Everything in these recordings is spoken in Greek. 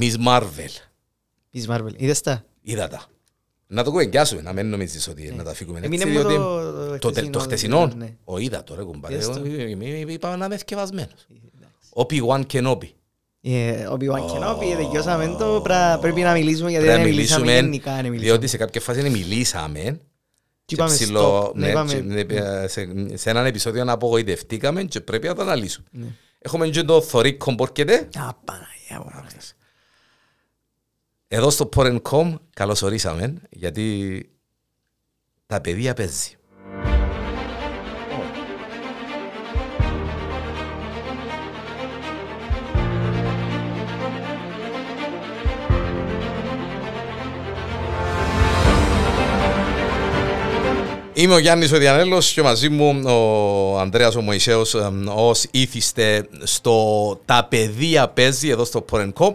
Miss Marvel. Miss Marvel. Είδες τα; Είδα τα. Να το κουβεντιάσουμε, να μην νομίζεις ότι να τα φύγουμε Έμεινε έτσι, μου διότι το το, τε- χτεσινό, το χτεσινό, ναι. ο είδα τώρα κουμπάρε, Είδες το. είπα να είμαι εθκευασμένος. Obi-Wan Kenobi. Ε, Ο Obi-Wan Kenobi, τελειώσαμε το, πρά- πρέπει να μιλήσουμε γιατί Πρέπει δεν να μιλήσαμε μιλήσουμε, γενικά. δεν μιλήσαμε. διότι σε κάποια φάση μιλήσαμε Και και είπαμε ψηλό, stop, ναι, ναι, είπαμε- και, ε, σε, σε έναν επεισόδιο να απογοητευτήκαμε και πρέπει να το αναλύσουμε. Ναι. Έχουμε και το θωρίκο που έρχεται. Α, Παναγιά μου. Εδώ στο Porn.com καλώς ορίσαμε γιατί τα παιδεία παίζει. Είμαι ο Γιάννης ο Διανέλος και μαζί μου ο Ανδρέας ο Μωυσέος ε, ως ήθιστε στο «Τα παιδεία παίζει» εδώ στο Porn.com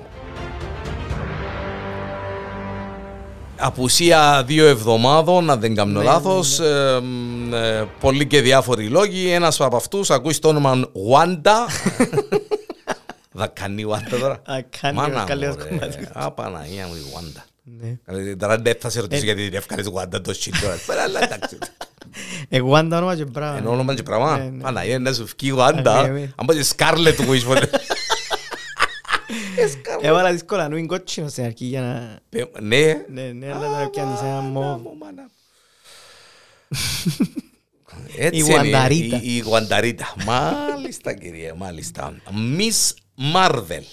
Απουσία δύο εβδομάδων, αν δεν κάνω Ναι, λάθος. Ε, μ, ε, πολλοί και διάφοροι λόγοι. Ένας από αυτούς ακούει το όνομα Wanda. Θα κάνει Wanda τώρα. Α, κάνει, Μάνα καλή μου, ως ρε. κομμάτι. Α, Παναγία μου η Wanda. Ναι. Ε, Τώρα δεν θα σε ρωτήσω γιατί την ευκάλες Wanda το shit τώρα. Πέρα, αλλά εντάξει. Εγώ αν τα όνομα και μπράβο. Ενώ όνομα και πράγμα. Ναι, ναι. Παναγία να σου βγει η Ναι, Wanda. ναι. Αν πάει Scarlet Witch ποτέ. Έβαλα δύσκολα νου είναι κότσινο στην αρχή για να... Ε, Ναι. Ναι, ναι, αλλά τώρα πιάνεις ένα Μάνα μόβ. μου, μάνα. Έτσι Η είναι, Γουανταρίτα. Η, η Γουανταρίτα. Μάλιστα κυρία, μάλιστα. Miss Marvel.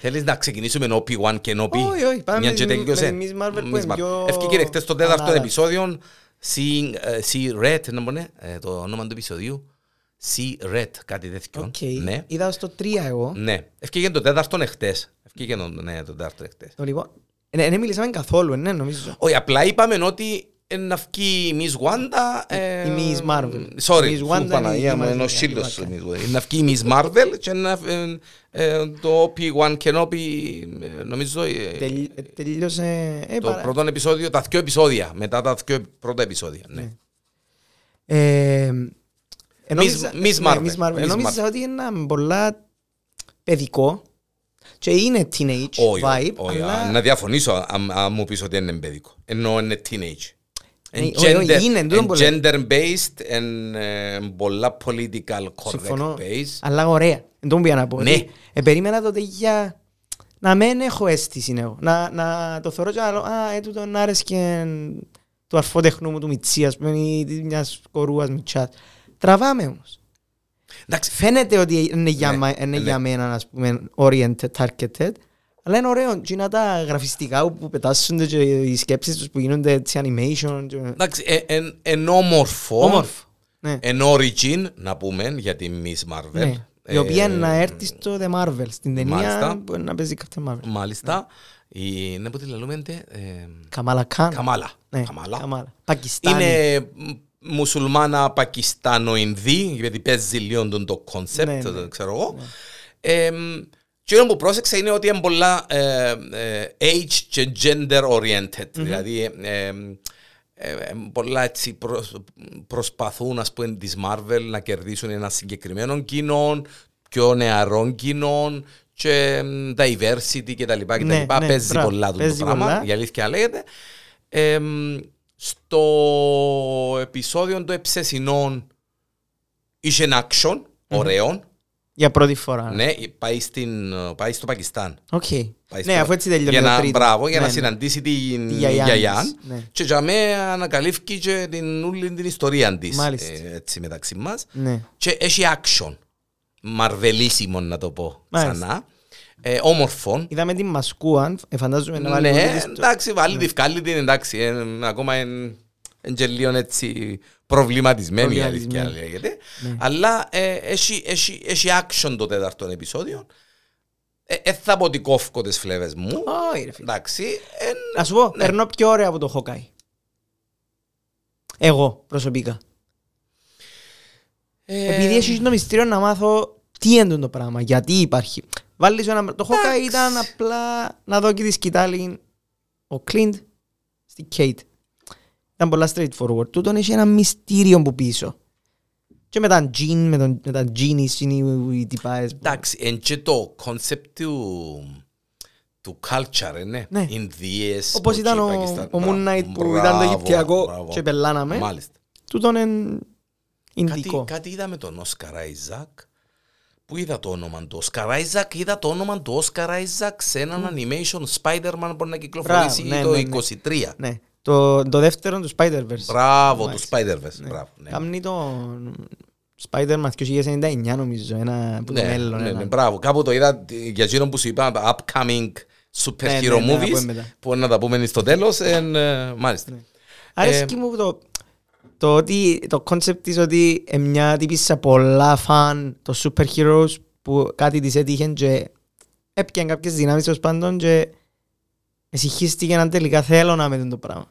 Θέλεις να ξεκινήσουμε με Obi-Wan και Obi. Όχι, όχι, πάμε Μια με και τη- τέλειωσε. με τη Miss Marvel που Miss είναι Mar- πιο Ευκήκε χτες το τέταρτο ανάδα. επεισόδιο. See, ε, see Red, να πω, ναι, ε, το όνομα του επεισοδίου. See Red, κάτι τέτοιο. Οκ. Ναι. Είδα στο 3 εγώ. Ναι. Ευκήκε το τέταρτο εχτες. Ευκήκε το, ναι, το τέταρτο εχτες. Το λοιπόν, ε, δεν μιλήσαμε καθόλου, ναι, νομίζω. Όχι, απλά είπαμε ότι ε, να βγει η Miss Wanda. ε, Η Miss Marvel. Sorry, Η Miss σου Wanda Παναγία είναι μου, η ενώ Miss σύλλος Marvel. η Miss Wanda. Να βγει η Miss Marvel και να, ε, ε, το Obi-Wan Kenobi, ε, νομίζω, ε, Τελ- ε, Τελείωσε... ε, το παρά- πρώτο επεισόδιο, τα δύο επεισόδια, μετά τα δύο πρώτα επεισόδια. Ναι. Ε, ε, Miss- νόμιζα- Miss ναι, Marvel. Miss Marvel. Miss Νόμιζα ότι είναι ένα πολλά παιδικό και είναι teenage Όχι, vibe, όχι, αλλά να διαφωνήσω αν αν μου πεις ότι είναι παιδικό. Ενώ είναι teenage. Ναι, And όχι, όχι, gender- είναι, τούτο and που λέω. gender based and ε, πολλά political συμφωνώ, correct based. αλλά ωραία. Δεν το πήγα να πω. Ναι. ότι, ε, περίμενα τότε για να μην έχω αίσθηση εγώ. Να, να το θεωρώ και να λέω, α, έτουτο να άρεσκε του αρφότεχνου μου του Μιτσί, ας πούμε, ή της μιας κορούας Μιτσάς. Τραβάμε όμως. Εντάξει, Φαίνεται ότι είναι για, Ναι, μα- είναι ναι. για μένα, ας πούμε, oriented, targeted. Αλλά είναι ωραίο. Και είναι τα γραφιστικά που πετάσσονται και οι σκέψεις τους που γίνονται έτσι animation. Και... εντάξει, ε, εν- εν όμορφο, Όμορφο. Ναι. εν origin, να πούμε, για τη Miss Marvel. ναι. Η Ε, οποία να έρθει στο The Marvel, στην ταινία μάλιστα. που να παίζει Captain Marvel. Μάλιστα. Η, ναι, που τη λαλούμε, ε, Kamala Khan. Kamala. Ναι, Kamala. Kamala. Πακιστάνη. Είναι μ, μουσουλμάνα Πακιστάνο-Ινδί, γιατί παίζει λίγο τον το concept, Ναι, ναι. ξέρω εγώ. Ε, και εκείνο που πρόσεξα είναι ότι είναι πολλά ε, ε, age και gender oriented. Δηλαδή, ε, ε, ε, πολλά έτσι προσ- προσπαθούν, ας πούμε, της Marvel να κερδίσουν ένα συγκεκριμένο κοινό, πιο νεαρόν κοινόν και εμ, diversity και τα λοιπά και τα Ναι, λοιπά. ναι, Παίζει μπράβο. πολλά του το Παίζει πράγμα, πολλά. η αλήθεια λέγεται. Εμ, στο επεισόδιο τον εψεσινόν είχε ένα action, ωραίο. Για πρώτη φορά. Ναι, πάει, στην, πάει στο Πακιστάν. Οκ. Πάει Ναι, στο- αφού έτσι τελειώνει για το να, τρίτο. Μπράβο, για Ναι, να ναι. συναντήσει την Τη γιαγιά γιαγιά. της, ναι. Και για να ανακαλύψει και την όλη την ιστορία της. Μάλιστα. ε, έτσι μεταξύ μας. Ναι. Και έχει action. Μαρβελίσιμο να το πω Μάλιστα. Ξανά. Ε, όμορφο. Είδαμε την μασκούα, ε, φαντάζομαι να βάλει Ναι, όλη της το- εντάξει, βάλει τη βγάλει την, εντάξει. ε, ακόμα είναι και λίγο έτσι προβληματισμένη η αλήθεια Προβληματισμένη. λέγεται. Ναι. Αλλά ε, έχει, έχει, έχει action το τέταρτο επεισόδιο. Ε, ε, θα πω ότι κόφκω τις φλέβες μου. Όχι, ρε φίλε. Εντάξει. ε, Να σου πω, ναι. περνώ πιο ωραία από το Hawkeye. Εγώ, προσωπικά. ε, Επειδή έχει το μυστήριο να μάθω τι είναι το πράγμα, γιατί υπάρχει. Βάλεις ένα... Το Hawkeye Εντάξει. ήταν απλά να δω και τη σκητάλη ο Clint στη Kate. Ήταν πολλά straightforward. Τούτον έχει ένα μυστήριο που πίσω. Και με τα Jean, με τον- με τα Genies, είναι οι- οι τυπάες. που- Εντάξει, εν και το κόνσεπτ του, του culture, ε, ναι. Ναι. Ινδίες, Όπως που ήταν και ο, Πακιστάν. ο Moon Knight που Μπράβο, ήταν το Αιγυπτιακό μπράβο. και πελάναμε. Μάλιστα. Τούτον είναι Ινδικό. Κάτι, κάτι είδα με τον Όσκαρ Άιζακ. Πού είδα το όνομα του Όσκαρ Άιζακ, είδα το όνομα του Όσκαρ Άιζακ σε έναν animation Spider-Man που να κυκλοφορήσει Μπράβο, ναι, το ναι, ναι. 23. Ναι. Το, το δεύτερο του Spider-Verse. Μπράβο, του Μάλιστα. Spider-Verse. Μπράβο, ναι. Κάμνει το Spider-Man 2099 νομίζω, ένα που το Ναι, μέλλον. ναι, ένα. ναι, μπράβο. Κάπου το είδα ε, για εκείνο που σου είπα, upcoming super Ναι, hero ναι, ναι, να πούμε movies, μετά. που να τα πούμε στο τέλος, εν, ε, μάλιστα. Αρέσκει μου το, το ότι το concept της ότι ε, μια τύπισσα πολλά φαν των super heroes που κάτι της έτυχε και έπιαν κάποιες δυνάμεις ως πάντων και εσυγχύστηκε αν τελικά θέλω να με το πράγμα.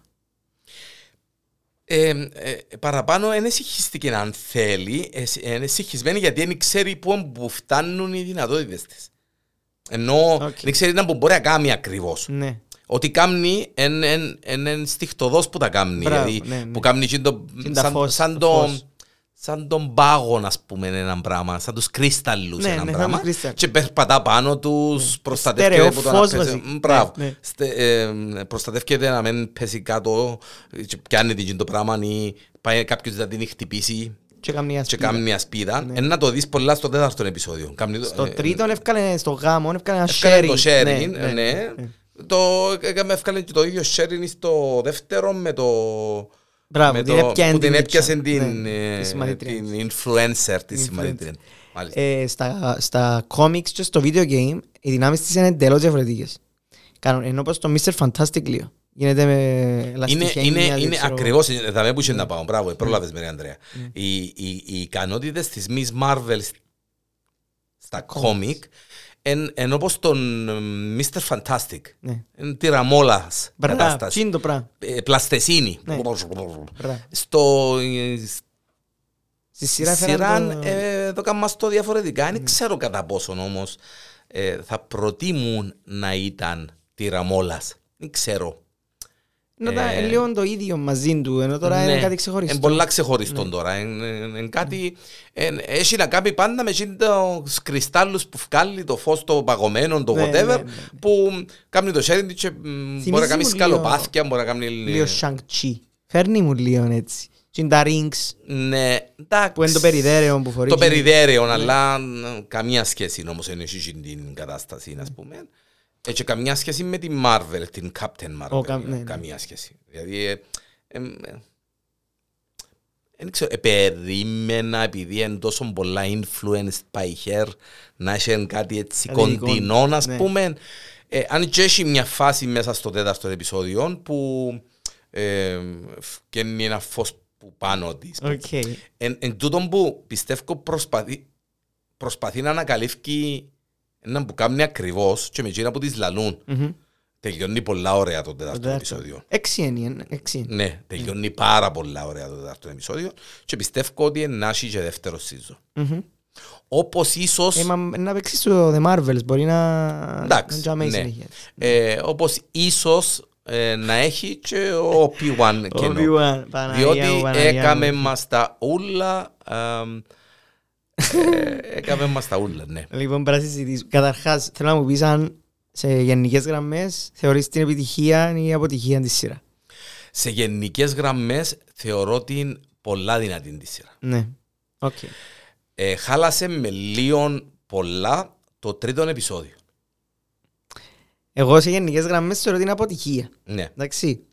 Ε, ε, παραπάνω δεν εσυγχύστηκε αν θέλει, είναι εσυγχυσμένη γιατί δεν ξέρει πού που φτάνουν οι δυνατότητες της. Ενώ Οκ. δεν ξέρει να που μπορεί να κάνει ακριβώς. Ναι. Ότι κάνει είναι στιχτοδός που τα κάνει. Μπράβο, δηλαδή, ναι, ναι. Που κάνει εκείνο το- Είναι τα σαν, φως, σαν, το το, φως. σαν τον πάγο, ας πούμε, ένα πράγμα. Σαν τους κρίσταλλους Ναι, ένα ναι, σαν πράγμα. τους κρίσταλλους. Και περπατά πάνω τους, προστατεύεται Στερεό από το να φως πέσει. βασικά. Μ, Μπράβο. Ναι, ναι. Στε- ε, προστατεύεται να μην πέσει κάτω και πιάνεται εκείνο το πράγμα ή πάει κάποιος να την χτυπήσει Και καμία και σπίδα. κάνει μια σπίδα. Ναι. Εν να το δεις πολλά στο τέταρτο επεισόδιο. Κάνει το- Στο ε, τρίτο έφκανε στο γάμο, έφκανε ένα Έφκανε sharing. το sharing, Ναι, ναι. Το έκαμε έφκανε και το ίδιο sharing στο δεύτερο με το... Μπράβο, με την το- έπιανε που την την έπιασε Mitchell. την, Ναι, ε, τη συμμαθήτρια την της. influencer τη Την συμμαθήτρια. Μάλιστα. Ε, στα, στα comics και στο video game οι δυνάμεις της είναι εντελώς διαφορετικές. Κάνουν, ενώ πως το Mr. Fantastic λίγο. Γίνεται με Είναι, ελαστιχένια. είναι, δεν είναι ξέρω. ακριβώς, ε, θα με που είχε να πάω, μπράβο, Ναι. πρόλαβες με Ανδρέα. Οι, οι, οι ικανότητες της Miss Marvel στα κόμικ εν, εν όπως τον ε, Mr. Fantastic. Ναι. Είναι τυραμόλας Μπράβο, κατάσταση. τι είναι το πράγμα. Ε, Πλαστεσίνη. Ναι. Μπράβο. Στο, ε, Στη σειρά σειρά έφεραν το... ε, το κάνουμε αυτό διαφορετικά. Δεν ξέρω κατά πόσον όμως ε, θα προτιμούν να ήταν τυραμόλας. Δεν ξέρω. Είναι τα- ε, είναι λίγο το ίδιο μαζί του, ενώ τώρα είναι κάτι ξεχωριστό. Είναι πολλά ξεχωριστό τώρα. Είναι, είναι- είναι κάτι, εν- έχει να κάνει πάντα με εκείνους τους κρυστάλλους που βγάλει το φως το παγωμένο, το Ναι, whatever, ναι, ναι, ναι. που κάνει το sharing και μ, μπορεί να κάνει μου σκαλοπάθια, μπορεί να κάνει... Λίγο Shang-Chi. Φέρνει μου λίγο έτσι. Και είναι τα rings Ναι, εντάξει. που είναι το περιδέρεο που φορείς. Το περιδέρεο, αλλά μ, καμία σχέση όμως είναι έχει την κατάσταση, ας πούμε. Έχει καμία σχέση με την Marvel, την Captain Marvel. Ο, κα- ναι, ναι. Καμία σχέση. Δηλαδή, ε, ε, ε, δεν ξέρω, ε, περίμενα επειδή είναι τόσο πολλά influenced by her να έχει κάτι έτσι Κάτι δικό κοντινό, ας ναι. πούμε. Ε, αν και έχει μια φάση μέσα στο τέταρτο επεισόδιο που ε, φκαίνει ένα φως που πάνω της. που Οκ. Εν, εν τούτον που πιστεύω προσπαθεί, προσπαθεί να ανακαλύφει έναν που κάνει ακριβώς και με εκείνα που τις λαλούν. Μμμ. Τελειώνει πολλά ωραία το Το τέταρτο τέταρτο. επεισόδιο. Έξι είναι, είναι, έξι είναι. Ναι, τελειώνει πάρα πολλά ωραία το τέταρτο επεισόδιο και πιστεύω ότι είναι να έχει και δεύτερο season. Μμμ. Όπως ίσως, Ε, μα να παίξεις στο The Marvels, μπορεί να... Εντάξει, να τζαμίσει ναι. συνέχεια. ε, όπως ίσως ε, να έχει και ο P1 κενό. Obi-Wan, Παναγία Διότι μου, Παναγία έκαμε μου. μας τα ούλα, αμ, ε, έκαμε μας τα ούλα, ναι. Λοιπόν, πρέπει να συζητήσουμε. Καταρχάς, θέλω να μου πεις αν σε γενικές γραμμές θεωρείς την επιτυχία ή η αποτυχία της σειράς. Σε γενικές γραμμές θεωρώ την πολλά δυνατή τη σειρά. Ναι. Οκ. Ε, χάλασε με λίγο πολλά το τρίτο επεισόδιο. Εγώ σε γενικές γραμμές θεωρώ την αποτυχία. Ναι. Εντάξει.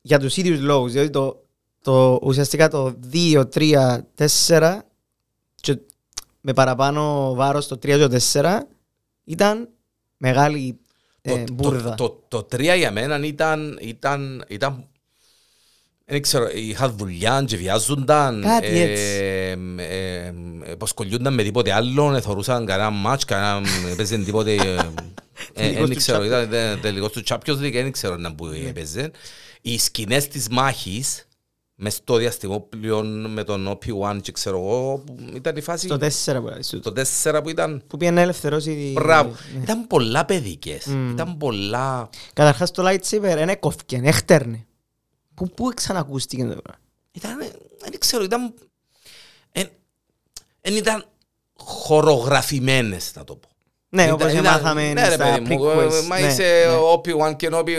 Για τους ίδιους λόγους. Διότι το, το, ουσιαστικά το 2, 3, 4 και με παραπάνω βάρος το 3 και το 4 ήταν μεγάλη ε, το, μπουρδα. το, το, το τρία για μένα ήταν, ήταν, ήταν δεν ξέρω, είχα δουλειά και βιάζονταν. Κάτι ε, έτσι. ε, ε, ε, ποσκολιούνταν με τίποτε άλλο, εθωρούσαν κανένα μάτς, κανένα, παίζαν τίποτε... ε, ε, Τελικός Δεν του ξέρω, Champions. ήταν τε- τελικός του Champions League, δεν ξέρω να που Ναι. έπαιζε. Οι σκηνές της μάχης, μες στο διαστημόπλιο με τον OP1 και ξέρω εγώ, που ήταν η φάση... Στο 4 που λέει σου. Το 4 που ήταν... Που πήγαινε να ελευθερώσει... Μπράβο. ναι. Ήταν πολλά παιδικές. Μμ. Ήταν πολλά... Καταρχάς το lightsaber δεν έκοφκε, έχτερνε. Πού, πού ξανακούστηκε το πράγμα; Ήταν, δεν ξέρω, ήταν... Εν, δεν ήταν χορογραφημένες να το πω. Ναι, Ήταν- όπως ήταν- εμάθαμε ναι, ρε στα παιδί μου, prequels. ε, Μα Ναι, είσαι ναι. Obi-Wan και Obi,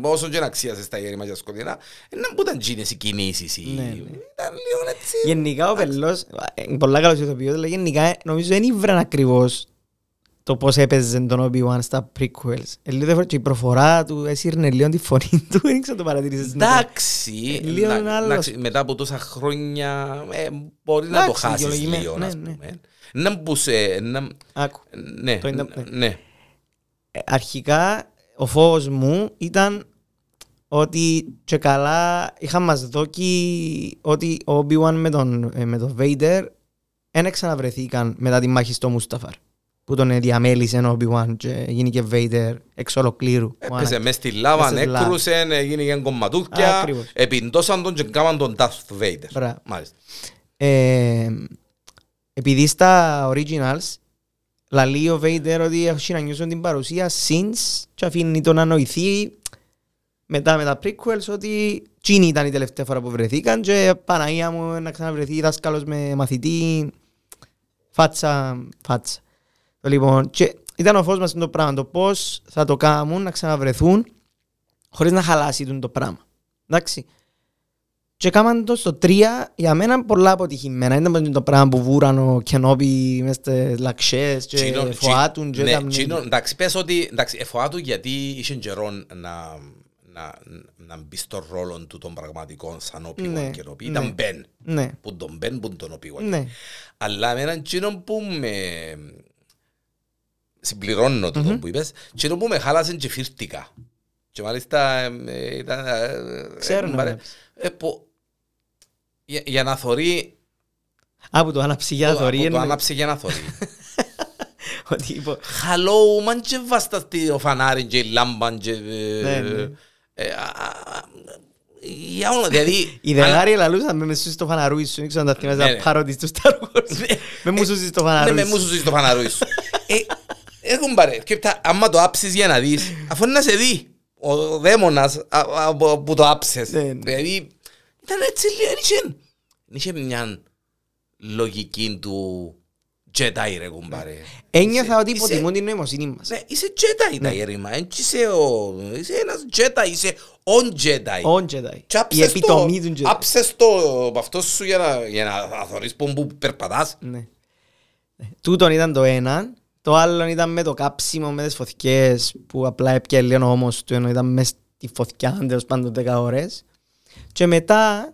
όσο και να αξίασαι στα γέρημα και σκοτεινά, δεν που ήταν γίνες οι κινήσεις. οι- Ναι, ναι. Ήταν λίγο έτσι. Γενικά ο Πελός, ε, πολλά καλός ηθοποιός, αλλά γενικά ε, νομίζω δεν ήβραν ακριβώς το πώς έπαιζε τον Obi-Wan στα prequels. Ε, λίγο διαφορετικό. Και η προφορά του έσυρνε λίγο τη φωνή του, δεν ξέρω το παρατηρήσεις. Εντάξει, Ε, λίγο να- είναι άλλος. εντάξει, μετά από τόσα χρόνια ε, μπορεί να το Εντάξει, χάσεις δικαιολογημένο, λίγο, ναι, ας ναι. πούμε. Να μπούσε, να... Άκου. Ναι, Το είναι- ναι. ναι. Ε, αρχικά ο φόβος μου ήταν ότι και καλά είχαν μας δόκει ότι ο Obi-Wan με τον, ε, με τον Vader δεν ξαναβρεθήκαν μετά τη μάχη στο Μούσταφαρ που τον διαμέλυσε ο Obi-Wan και γίνηκε Vader εξ ολοκλήρου. ο Έπαιζε Anakin. μες στη λάβα, Μες στη λάβα. έκρουσε, έγινε και κομματούκια, Ακριβώς. επιντώσαν τον και κάμαν τον Darth Vader. Μπράβο. Μάλιστα. Ε, επειδή στα originals λαλεί ο Vader ότι έχει να νιώσουν την παρουσία since και αφήνει τον να νοηθεί μετά με τα prequels ότι τσίνη ήταν η τελευταία φορά που βρεθήκαν και Παναγία μου να ξαναβρεθεί δάσκαλος με μαθητή φάτσα, φάτσα. Το Λοιπόν, και ήταν ο φως μας το πράγμα, το πώς θα το κάνουν να ξαναβρεθούν χωρίς να χαλάσει τον το πράγμα. Εντάξει. Και κάμαν το στο 3 για μένα πολλά αποτυχημένα. Ήταν μόνο το πράγμα που βούραν ο Κενόπι μες στις λαξές και Τσίνο- φοάτουν και ναι, έκαμνε- τσίνο- εντάξει, πες ότι εντάξει, εφοάτου γιατί είχε καιρό να, να, να μπει στο ρόλο του των πραγματικών σαν όποιον Ναι, και όποιον. ναι. Ήταν μπεν. Ναι, Που τον μπεν, που τον όποιον. ναι. Αλλά με έναν τσίνο που με... Συμπληρώνω το mm-hmm. που είπες. Τσίνο που με χάλασε και φύρτηκα. Και μάλιστα ε, ήταν... ε, Ξέρω ε, να παρέ- βλέπεις. ε, που- για, για να θωρεί... Α, που το άναψε για που θωρεί. το εννοείς. άναψε για να θωρεί. Ότι είπε, Hello, μαν και βάστα στη ο φανάρι και η λάμπα και... ε, Ναι, ναι. ε, α, α, Για όλα, δηλαδή... Οι δεγάροι λαλούσαν με μεσούς στο φαναρούι σου, δεν ξέρω αν τα θυμάσαι, Ναι, ναι. να πάρω της τους Star Wars. Με μου σούσεις στο Ναι, φαναρούι με σου. μου σου ζεις το φαναρούι σου. Ε, Έχουν πάρε, και τα- άμα το άψεις για να δεις, αφού είναι να σε δει ο δαίμονας α- από- που το άψες. Ναι, ναι. Δηλαδή, ήταν έτσι λίγο, δεν είχε- δεν είχε μια λογική του Jedi ρε κουμπάρε. Ένιωθα Είσαι- ότι είσαι- υποτιμούν την νοημοσύνη μας. Ναι, είσαι Jedi τα γέρημα, δεν είσαι ο... Είσαι ένας Jedi, είσαι on Jedi. Ο Jedi. Και Η άψες το- επιτομή του Jedi. Άψες το από αυτός σου για να, για να θωρείς που που περπατάς. Ναι. Ναι. Τούτον ήταν το ένα. Το άλλο ήταν με το κάψιμο με τις φωτιές που απλά έπιε λίγο ο ώμος του ενώ ήταν μες στη φωτιά τέλος πάντων 10 ώρες. Και μετά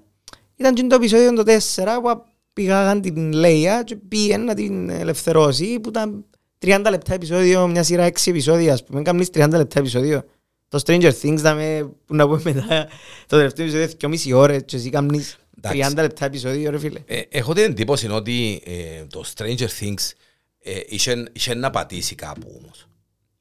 ήταν και το επεισόδιο το 4 που πήγαγαν την Λέια και πήγαινε να την ελευθερώσει που ήταν 30 λεπτά επεισόδιο, μια σειρά 6 επεισόδια ας πούμε, κάνεις 30 λεπτά επεισόδιο. Το Stranger Things δαμε, που να πούμε μετά το τελευταίο επεισόδιο 2,5 ώρες και εσύ κάνεις 30 Εντάξει. λεπτά επεισόδιο ρε φίλε. Ε, έχω την εντύπωση ότι ε, το Stranger Things ε, είχε, είχε να πατήσει κάπου όμως.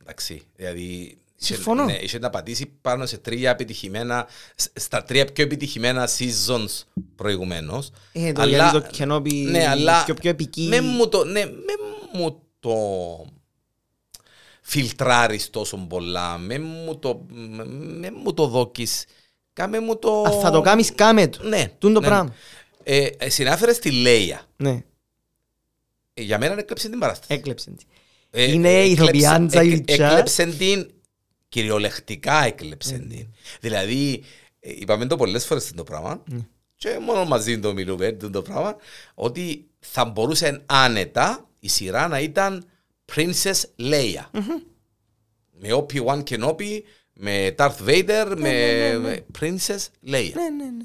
Εντάξει, δηλαδή... είχε- Συμφωνώ. Ναι, είχε να πατήσει πάνω σε τρία επιτυχημένα, σ- στα τρία πιο επιτυχημένα seasons προηγουμένως. Ε, το γιατί το Kenobi ναι, αλλά πιο, πιο επική. με μου το, ναι, με μου το φιλτράρεις τόσο πολλά, με μου το, με, με μου το δόκεις, κάμε μου το... Α, θα το κάνεις κάμε του. Ναι. Τούν το ναι. πράγμα. Ε, ε, συνάφερες τη Λέια. Ναι, Ε, για μένα έκλεψε την παράσταση. έκλεψε. τη. Ε, Είναι ε, ηθοποιάντζα έκλεψε- η ε, Λιτσά. Έκλεψε την, κυριολεκτικά έκλεψε Ναι. την. Δηλαδή, ε, είπαμε το πολλές φορές το πράγμα, Ναι. και μόνο μαζί το μιλούμε το πράγμα, ότι θα μπορούσε άνετα η σειρά να ήταν Princess Leia. Με Obi-Wan Kenobi, με Darth Vader, με με Princess Leia. Ναι, ναι, ναι.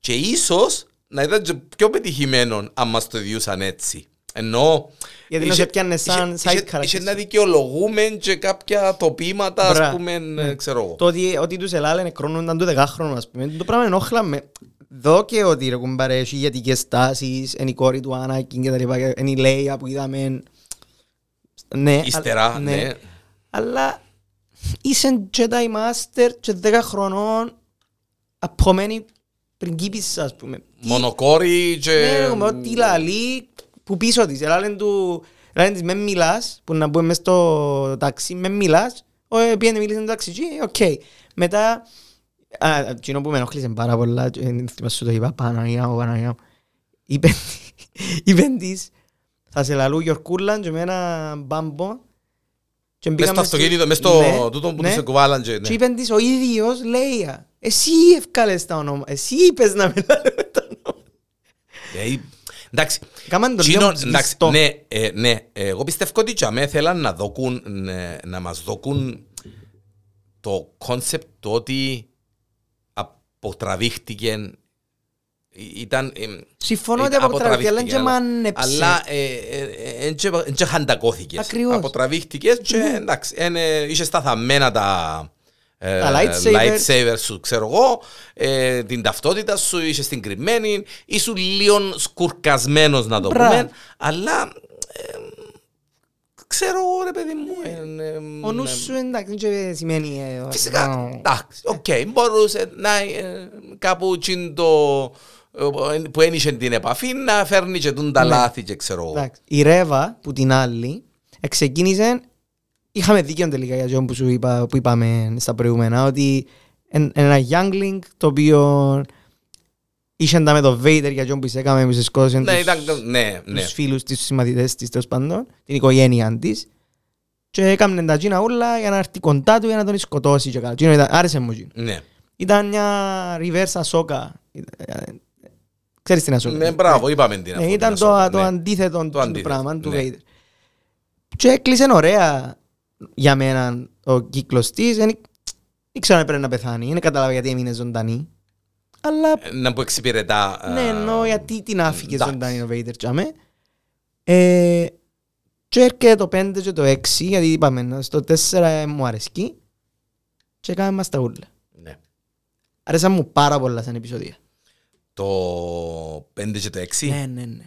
Και ίσως να ήταν και πιο πετυχημένο αν μας το διούσαν έτσι. Ενώ... Γιατί να είχε- σε πιάνε σαν είχε- side είχε- characters. Είχε να δικαιολογούμε και κάποια τοπήματα, Μπρά. ας πούμε, ε, ξέρω εγώ. Το ότι, ότι τους ελάλενε χρόνο ήταν το δεκάχρονο, ας πούμε. Το πράγμα ενόχλα με. Δω και ότι ρε κουμπάρε έχει ηγετικές στάσεις, είναι η κόρη του Άνακιν και τα λοιπά, είναι η Λέια που είδαμε. Ναι, Ύστερα, α- ναι. Αλλά είσαι Jedi Master και 10 χρονών απομένη πριγκίπισσα, ας πούμε. Τι- Μονοκόρη και... Ναι, ρε κουμπάρε, ό,τι λαλεί που πίσω της. Ελάλεν του, ελάλεν της με μιλάς, που να μπούμε μες στο ταξί, με μιλάς, ο, ε, πήγαινε μίλησε στο ταξί, και, οκ. Μετά, α, εκείνο που με ενοχλήσε πάρα πολλά, και, ε, θυμάσαι σου το είπα, Παναγία μου, Παναγία μου, είπε, είπε της, Θα σε λαλού Γιορκούλαν και με ένα μπάμπο. Και Μες μπήκαμε στο στη- αυτοκίνητο, μες στο Ναι, τούτο που ναι. τους εκουβάλαν και... Και ναι. είπεν της ο ίδιος, λέει, «Α, εσύ ευκάλες τα όνομα, εσύ είπες να μιλάμε τα όνομα. Ε, Εντάξει, Κάμαν το Τσίνο, λίγο εντάξει, σβηστό. ναι, ε, ναι, εγώ πιστεύω ότι για μέ θέλαν να, δοκούν, ναι, να μας δοκούν το κόνσεπτ το ότι αποτραβήχτηκε Ή- ήταν... ε, Συμφωνώ ότι ήταν- αποτραβήχτηκε, αλλά και αλλά- μάνεψε. Αλλά δεν χαντακώθηκες. Ακριβώς. Αποτραβήχτηκες και εντάξει, εν, ε, είσαι σταθαμμένα τα... ε, Τα lightsabers. lightsabers σου, ξέρω εγώ, ε, την ταυτότητα σου, είσαι στην κρυμμένη, ήσουν λίγο σκουρκασμένος να το Μπράβο. πούμε, αλλά ε, ξέρω εγώ ρε παιδί μου. ε, ε, Ο νους σου εντάξει, δεν σημαίνει... ε, Φυσικά, ε, εντάξει, οκ, μπορούσε να ε, κάπου τσιν το ε, που ένιξε την επαφή να φέρνει και τούν τα Ναι. λάθη και ξέρω εγώ. Εντάξει. Η Ρέβα που την άλλη ξεκίνησε. Είχαμε δίκιο τελικά για αυτό που, σου είπα, που είπαμε στα προηγούμενα ότι εν- ένα youngling το οποίο είχε τα με το Vader για αυτό που σε έκαμε που σε σκότωσε Ναι, τους, ήταν, ναι, ναι. τους φίλους της, τους συμμαθητές της τέλος πάντων, την οικογένεια της και έκαμε τα τζίνα όλα για να έρθει κοντά του για να τον σκοτώσει και καλά. Τζίνο ήταν- Άρεσε μου τζίνο. ναι. Ήταν μια reverse Ahsoka. Ε, Ξέρεις την Ahsoka. Ναι, μπράβο, είπαμε την Ναι, αυτό, ήταν την το, Ahsoka, το ναι. αντίθετο Το του αντίθετο, πράγμα του ναι. Vader. Και έκλεισε ωραία για μένα ο κύκλος της. Δεν ήξερα αν έπρεπε να πεθάνει. Δεν κατάλαβα γιατί έμεινε ζωντανή. Αλλά Ε, Να που εξυπηρετά... ναι, α, εννοώ γιατί την άφηκες εντάξει. ζωντανή ο Vader. τζάμε. Ε, και έρχεται το 5 και το 6, γιατί είπαμε στο 4 μου αρέσκει. Και έκαμε μας τα ούλα. ναι. Άρεσαν μου πάρα πολλά σαν επεισόδια. Το 5 και το 6, Ναι, ναι, ναι.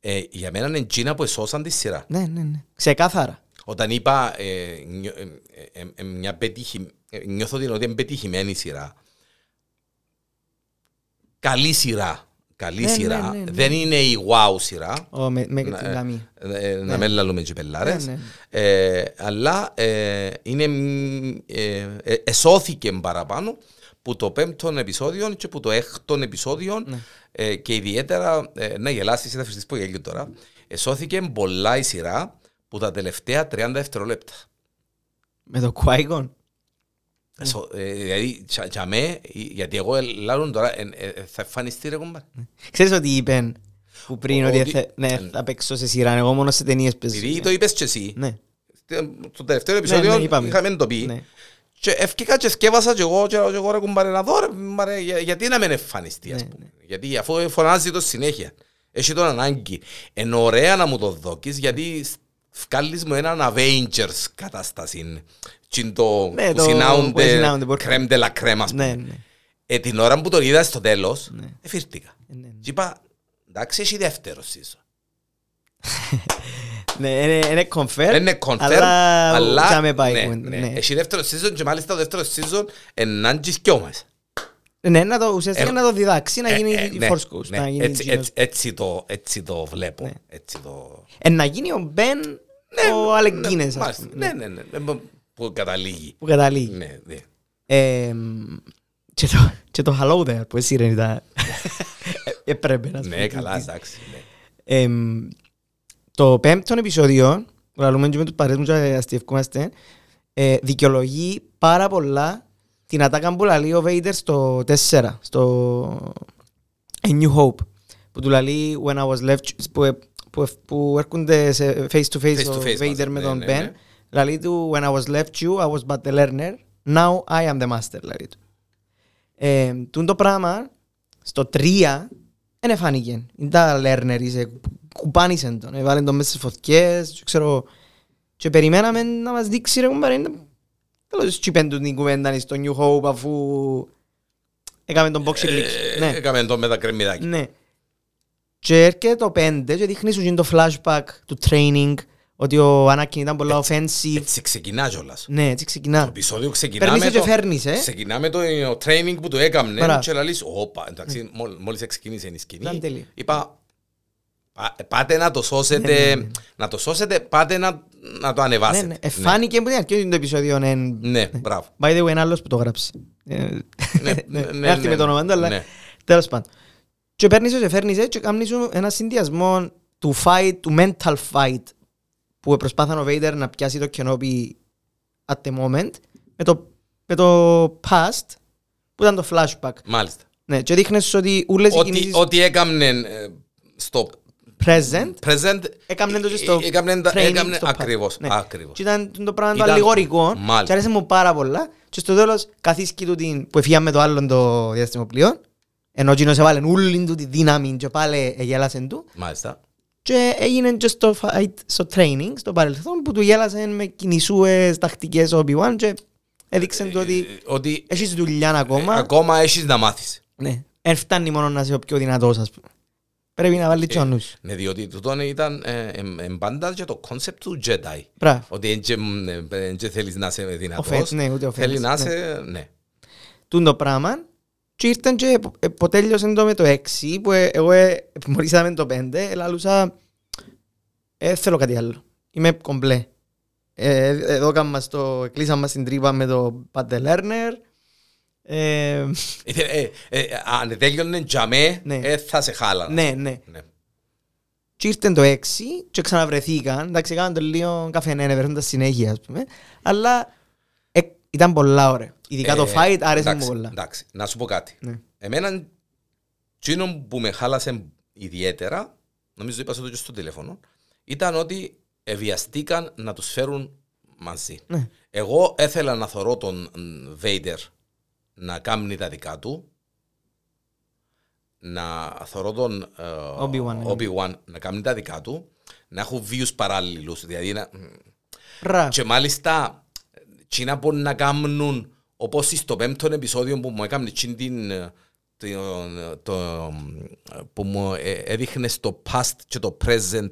ε, για μένα είναι εκείνα που εσώσαν τη σειρά. Ναι, ναι, ναι. Ξεκάθαρα. Όταν είπα ε, νιώ- ε, ε, ε, ε, μια πετύχη, ε, νιώθω την ότι είναι πετυχημένη σειρά. Καλή σειρά. Καλή Ναι, ναι, σειρά. ναι, ναι. Δεν είναι η wow σειρά. Ω, με, με Ναι, την λαμία. Ε, να Ναι. μην λαλούμε και πελάρες. Ναι, ναι. Ε, αλλά ε, είναι, μ, ε, ε, εσώθηκε παραπάνω που το πέμπτο επεισόδιο και που το έκτο επεισόδιο Ναι. ε, και ιδιαίτερα, ε, να γελάσεις, θα αφήσεις πω γέλιο τώρα, εσώθηκε πολλά η σειρά που τα τελευταία 30 δευτερόλεπτα. Με το Qui-Gon. Εσώ- ε, Δηλαδή, τσα- τσα με, γιατί εγώ λάλλον τώρα, ε, ε, θα εμφανιστεί ρε κομπάρ. Ξέρεις ότι είπε που πριν Ο- ότι ότι- θε- ναι, θα παίξω σε σειρά, εγώ μόνο σε ταινίες παίζω. Επειδή το είπες και εσύ, Ναι, στο τελευταίο επεισόδιο ναι, είπαμε. είχαμε το πει, ναι. Και ευκήκα και σκέβασα και εγώ και λέω και εγώ ρε κουμπάρε να δω ρε κουμπάρε, για- γιατί να μην εμφανιστεί ας Ναι, πούμε. Γιατί αφού φωνάζει το συνέχεια. Έχει τον ανάγκη. Είναι ωραία να μου το δώκεις γιατί σ- βγάλεις μου έναν Avengers κατάσταση. Τι είναι το Ναι, που το- που συνάουνται, συνάουνται μπορεί- κρέμ de la crème ας Ναι, πούμε. ναι. Ε, την ώρα που το είδα στο τέλος, Ναι. εφήρτηκα. Ναι, ναι. Και είπα, εντάξει έχει δεύτερος season. Ναι, είναι- είναι confirm, Είναι confirm, αλλά αλλά θα με πάει. ναι, κουβέντα, ναι. ναι. έχει δεύτερος season και μάλιστα το δεύτερος season ενάν και μας. Ναι, να το, ουσιαστικά Ε, να το διδάξει, να Ε, γίνει ε, η ναι, Force Ghost. ναι. να γίνει έτσι, εκείνος. έτσι, έτσι, το, έτσι το βλέπω. Ναι. Έτσι το... Ε, να γίνει ο Μπεν ο Αλεγκίνες, ναι, ας μάλιστα. πούμε. Ναι, ναι, ναι, ναι, Που καταλήγει. Που καταλήγει. Ναι, ναι. Ε, και το- Και το Hello There που εσύ ρε ήταν. Έπρεπε να σου Ναι, πω. καλά, εντάξει. ναι. Εμ, το πέμπτο επεισόδιο, λαλούμε και με τους παρέες μου και αστιευκούμαστε, ε, δικαιολογεί πάρα πολλά την ατάκα που λαλεί ο Vader στο 4, στο A New Hope, που του λαλεί When I was left, που, που, που έρχονται σε face to face, Face to ο face Vader μαζί, με ναι, τον ναι, Ben, ναι. λαλεί του When I was left you, I was but the learner, now I am the master, λαλεί του. Ε, τούν το πράγμα, στο 3, δεν εφάνηκε. Είναι τα learner, είσαι, κουπάνισε τον, έβαλε τον μέσα στις φωτιές, και ξέρω, και περιμέναμε να μας δείξει ρε κουμπάρε, είναι- τέλος τσιπέν του την κουβέντα στο New Hope αφού έκαμε τον boxing league. Ε, Ναι. Έκαμε το με τα κρεμμυδάκια. Ναι. Και έρχεται το 5 και δείχνει σου γίνει το flashback του training ότι ο Anakin ήταν πολλά offensive. Έτσι ξεκινά κιόλας. Ναι, έτσι Το ξεκινά. επεισόδιο ξεκινά Παίρνεις με και το... φέρνεις, ε. Ξεκινά με το ε, training που το έκαμνε Μπράβο. και λαλείς, όπα, εντάξει, μόλ- μόλις ξεκίνησε η Ήταν σκηνή, τέλειο. είπα, «Πα- πάτε να το Ναι, σώσετε, ναι, ναι. να το σώσετε, πάτε να, να το Ναι, ανεβάσετε. ναι. Εφάνηκε που την αρχή ότι το επεισόδιο είναι... Ναι, μπράβο. By the way, είναι άλλος που το γράψει. Ε, Ναι, ναι, ναι, Δεν ναι, έρθει με το όνομα του, αλλά ναι. τέλος πάντων. Και παίρνεις και φέρνεις έτσι και κάνεις σου ένα συνδυασμό του fight, του mental fight που προσπάθαν ο Vader να πιάσει το Kenobi at the moment με το, με το past που ήταν το flashback. Μάλιστα. Ναι, και δείχνες ότι όλες οι Ό,τι, κινήσεις ό,τι έκαμνε ε, στο present present έκαμνε το και στο ε, έκαμνε, τα- training, έκαμνε στο past. ακριβώς, Ναι. ακριβώς. Και ήταν το πράγμα το Ήταν- αλληγορικό Μάλιστα. και άρεσε μου πάρα πολλά και στο τέλος καθίσκει του την που εφήγαμε το άλλο το διαστημοπλοίο ενώ εκείνος έβαλε όλη του τη δύναμη και πάλι γέλασε του Μάλιστα. και έγινε και στο, fight, στο training, στο παρελθόν που του γέλασε με κινησούες τακτικές ο Obi-Wan και έδειξε του ότι Ε, Ότι έχεις δουλειά ακόμα. ε, ακόμα έχεις να μάθεις. Ναι. Δεν φτάνει μόνο να είσαι ο πιο δυνατός ας πούμε. Πρέπει να βάλεις και ο νους. Ναι, διότι τούτο ήταν ε, εμ- εμ πάντα και το concept του Jedi. Μπράβο. Ότι δεν θέλεις να είσαι δυνατός. Offense, ναι, ούτε Θέλει offense, να ναι. είσαι, ναι. Τούν το πράγμα και ήρθαν και ε, που τέλειωσε το με το 6 που ε, εγώ ε, μόλις με το 5 ελάλουσα ε, θέλω κάτι άλλο. Είμαι κομπλέ. Ε, εδώ κάμμα στο, κλείσαμε στην τρύπα με το Pat the Learner. Ε, Ε, ε, ε, Αν τέλειωνε τζαμέ, Ναι. ε, θα σε χάλανα. ναι, ναι. Ναι. Και ήρθαν το 6 και ξαναβρεθήκαν. Εντάξει, έκαναν το λίγο καφενέ, βρεθούν τα συνέχεια, ας πούμε. Αλλά ε, ήταν πολλά ωραία. Ειδικά το Ε, fight άρεσε μου εντάξει, πολλά. Εντάξει, να σου πω κάτι. Ναι. Εμένα, εκείνο που με χάλασε ιδιαίτερα, νομίζω είπα το και στο τηλέφωνο, ήταν ότι ευιαστήκαν να τους φέρουν μαζί. Ναι. Εγώ έθελα να θωρώ τον Βέιντερ να κάνει τα δικά του, να θωρώ τον ε, Obi-Wan, ναι. Obi-Wan να κάνει τα δικά του, να έχω βίους παράλληλους, δηλαδή να, Μπράβο. και μάλιστα, τσίνα που να κάνουν, όπως στο πέμπτο επεισόδιο που μου έκανε τσίν την, ε, το, το, που μου ε, έδειχνες στο past και το present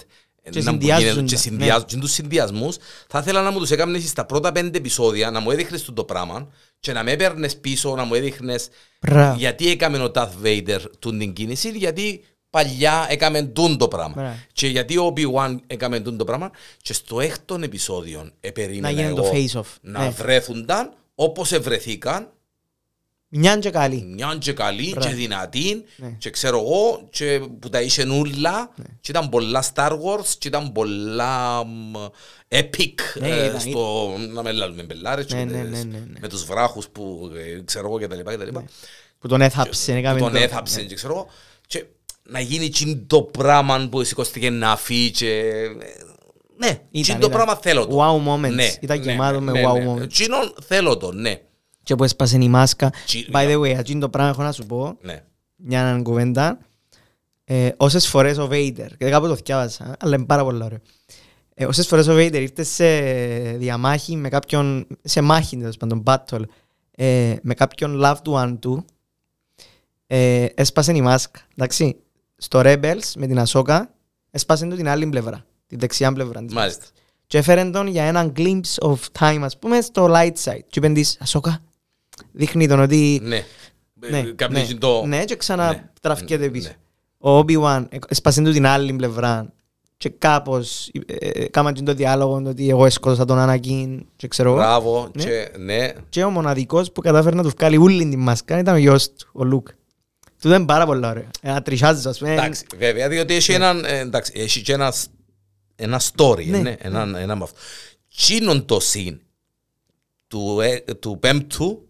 Και να μου συνδυάζουν γίνεται- τα, και ναι. συνδυάζουν και τους συνδυασμούς θα ήθελα να μου τους έκαμνες στα πρώτα πέντε επεισόδια να μου έδειχνες το, το πράγμα και να με έπαιρνες πίσω να μου έδειχνες Μπράβο. γιατί έκαμε ο Darth Vader τούν την κίνηση γιατί παλιά έκαμε τούν το πράγμα Μπράβο. και γιατί ο Obi-Wan έκαμε τούν το πράγμα και στο έκτον επεισόδιο επερίμενα Να γίνει το εγώ face-off. να Ναι. βρέθουνταν όπως ευρεθήκαν Μιαν και καλή. μιαν και καλή Μπράβο. και δυνατή Ναι. και ξέρω εγώ και που τα είχε νουλα και ήταν πολλά Star Wars και ήταν πολλά μ, epic Ναι, ε, ήταν- στο να με λάλλουμε μπελάρες και Ναι, με ναι, τις- ναι, ναι, ναι. με τους βράχους που ε, ξέρω εγώ και τα λοιπά και τα λοιπά Που τον έθαψε. που έκαμε τον το- έθαψε και ξέρω εγώ και να γίνει τσιν το πράγμα που σηκώστηκε να φύγει και ε, ναι, τσιν Ήταν, το ήταν. πράγμα θέλω το Wow moments. Ναι, Ήταν ναι, γεμάτο ναι, με ναι, wow ναι. moments. Τσινόν θέλω το, ναι, Και που έσπασε η μάσκα. Τσι- By the way, αυτό το πράγμα έχω να σου πω. ναι. Μια κουβέντα. Ε, όσες φορές ο Vader, και κάπου το θυκιάβασα, αλλά είναι πάρα πολύ ωραίο. Ε, όσες φορές ο Vader ήρθε σε διαμάχη με κάποιον, σε μάχη τέλος πάντων, battle, ε, με κάποιον loved one του, ε, έσπασε η μάσκα. Εντάξει, στο Rebels με την Ασόκα, έσπασε του την άλλη πλευρά, την δεξιά πλευρά της. Μάλιστα. Και έφερε τον για έναν glimpse of time, ας πούμε, στο light side. Και είπεν της, Ασόκα, δείχνει τον ότι... Ναι. Ναι, Ε, Κάνει ναι, το... ναι, και ξανά Ναι. τραφκέται πίσω. Ναι. Ο Obi-Wan ε, έσπασε του την άλλη πλευρά και κάπως ε, ε, κάμαν το διάλογο ότι εγώ έσκοτωσα τον Anakin και ξέρω εγώ. Μπράβο. Ναι. Και ναι. Και ο μοναδικός που κατάφερε να του βγάλει όλη την μάσκα ήταν ο γιος του, ο Λουκ. Του ήταν πάρα πολύ ωραίο. Ένα τρισάζ, ας πούμε. Εντάξει, βέβαια, διότι έχει έναν, ε, εντάξει, έχει και ένας, ένα story, Ναι. ναι, ένα, ένα με αυτό. Τσίνον το συν του, ε, του πέμπτου, Του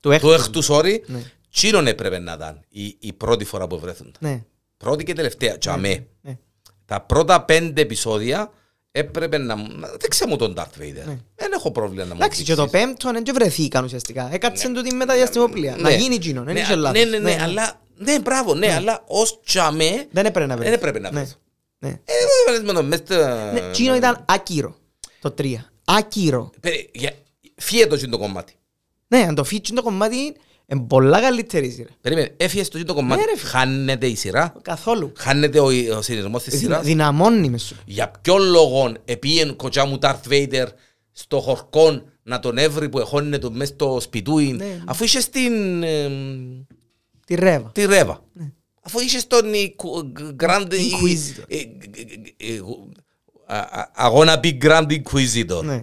του έκτου. έκτου, sorry, Ναι. τσίνον έπρεπε να ήταν η, η πρώτη φορά που βρέθουν. Ναι. Πρώτη και τελευταία, τζαμέ. ναι. Τα πρώτα πέντε επεισόδια έπρεπε να μου... να- Δεν ξέρω μου τον Darth Vader. Δεν έχω πρόβλημα να μου Ναι. Εντάξει, και το δείξεις. πέμπτο δεν και βρεθήκαν ουσιαστικά. Έκατσαν του την μεταδιαστημοπλία. Να Ναι. γίνει εκείνο, δεν Ναι, είχε α- λάθος. Ναι, ναι, ναι, αλλά... Ναι, μπράβο, ναι, αλλά ως τζαμέ Δεν έπρεπε να βρεθείς. δεν έπρεπε να Ναι. βρεθούν. Ναι. Ε, δεν με το μες στα- Ναι, εκείνο ήταν άκυρο. Το τρία. Άκυρο. Περί- για- Φύγε το το κομμάτι. Ναι, αν το φύγει το κομμάτι είναι πολλά καλύτερη σειρά. Περίμενε, έφυγε το το κομμάτι. Ναι, ρε, φίλε. Χάνεται η σειρά. Καθόλου. Χάνεται ο, ο συνειρμός της Δυνα- σειράς. Δυναμώνει μες σου. Για ποιο λόγο επίεν κοτσά μου Darth Vader στο χορκόν να τον έβρει που εχώνεται του μες στο σπιτούιν Ναι. αφού είσαι στην εμ, Τη ρεύα. τη Ρέβα. Αφού είσαι στον Ικου- Grand Inquisitor. ε, ε, ε, ε, α- α- αγώνα Big Grand Inquisitor. Ναι.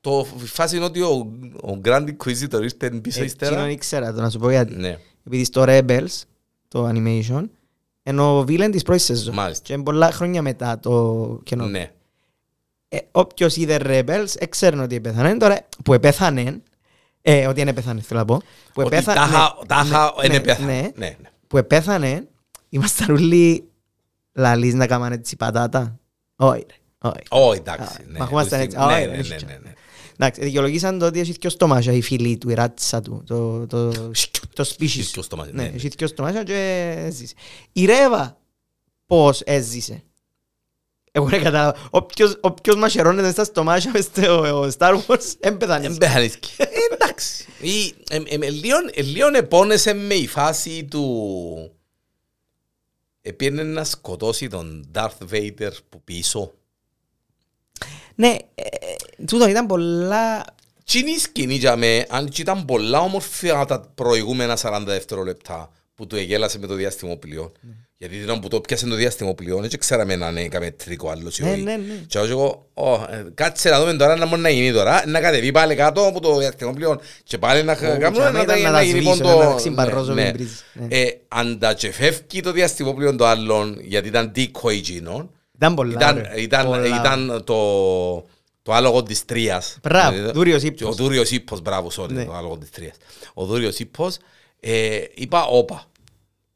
Το η φάση είναι ότι ο, ο Grand Inquisitor ήρθε πίσω Ε, ύστερα. Εκείνο ήξερα το να σου πω γιατί. Ναι. Επειδή στο Rebels, το animation, Ενώ ο Βίλεν της πρώτης σεζόν. Μάλιστα. Και είναι πολλά χρόνια μετά το κενό. Ναι. Ε, όποιος είδε Rebels, έξερνε ότι επέθανε. Τώρα, που επέθανε, ε, ότι είναι πέθανε, θέλω να πω. Που Ότι επέθανε- τάχα- ναι, τάχα ναι, είναι ναι, πέθανε. ναι. Ναι, ναι. που επέθανε, ήμασταν όλοι λαλείς να κάνουμε έτσι πατάτα. Όχι, ρε, όχι. Ω, εντάξει. Α, ναι. Μα ερχόμασταν έτσι. Ναι, Α, ναι, όχι, ναι, δεν ναι, έχει ναι, ναι. Εντάξει, δικαιολογήσαν το ότι έχει δυο στομάχια η φίλη του, η ράτσα του, το, το, το species. Έχει δυο στομάχια, Ναι, ναι, ναι. έχει δυο στομάχια και έζησε. Η Ρέβα πώς έζησε; Εγώ δεν κατάλαβα. Όποιος, όποιος μαχαιρώνεται στα στομάχια μες στο Star Wars, δεν πεθάνει. Εν πεθανίσκει. Ε, Εντάξει. Ή, εμ, εμ, ε, λίον- ε, Λίον επώνεσε με η φάση του... Επήρνε να σκοτώσει τον Darth Vader που πίσω. Ναι, ε, ε, τούτο ήταν πολλά... Τι είναι η σκηνή για με, αν και ήταν πολλά όμορφα τα προηγούμενα 40 δευτερόλεπτα που του εγέλασε με το διαστημόπλιο. Γιατί την ώρα που το πιάσε το διαστημόπλιο, δεν ξέραμε αν έκαμε τρίκο άλλος ή Ναι, όχι. ναι, ναι. Και εγώ, «Ω, ε, κάτσε να δούμε τώρα να μπορεί να γίνει τώρα, να κατεβεί πάλι κάτω από το διαστημόπλιο και πάλι να Ω, κάνουμε και να, άμα ήταν να, να τα γίνει σβήσω, πόντο. να τα ξυμπαρρώσω με μπρίζ. Ναι. Ε, αν τα και φεύγει το διαστημόπλιο το άλλον, γιατί ήταν decoy εκείνον, Ήταν πολλά. ήταν, ωραία. ήταν, Πολλά. ήταν το, το άλογο της Τρίας. Μπράβο, Ε, Δούριος Ο Ήππος. Δούριος Ήππος, μπράβο, sorry, Ναι. το άλογο της Τρίας. Ο Δούριος Ήππος, ε, είπα, όπα.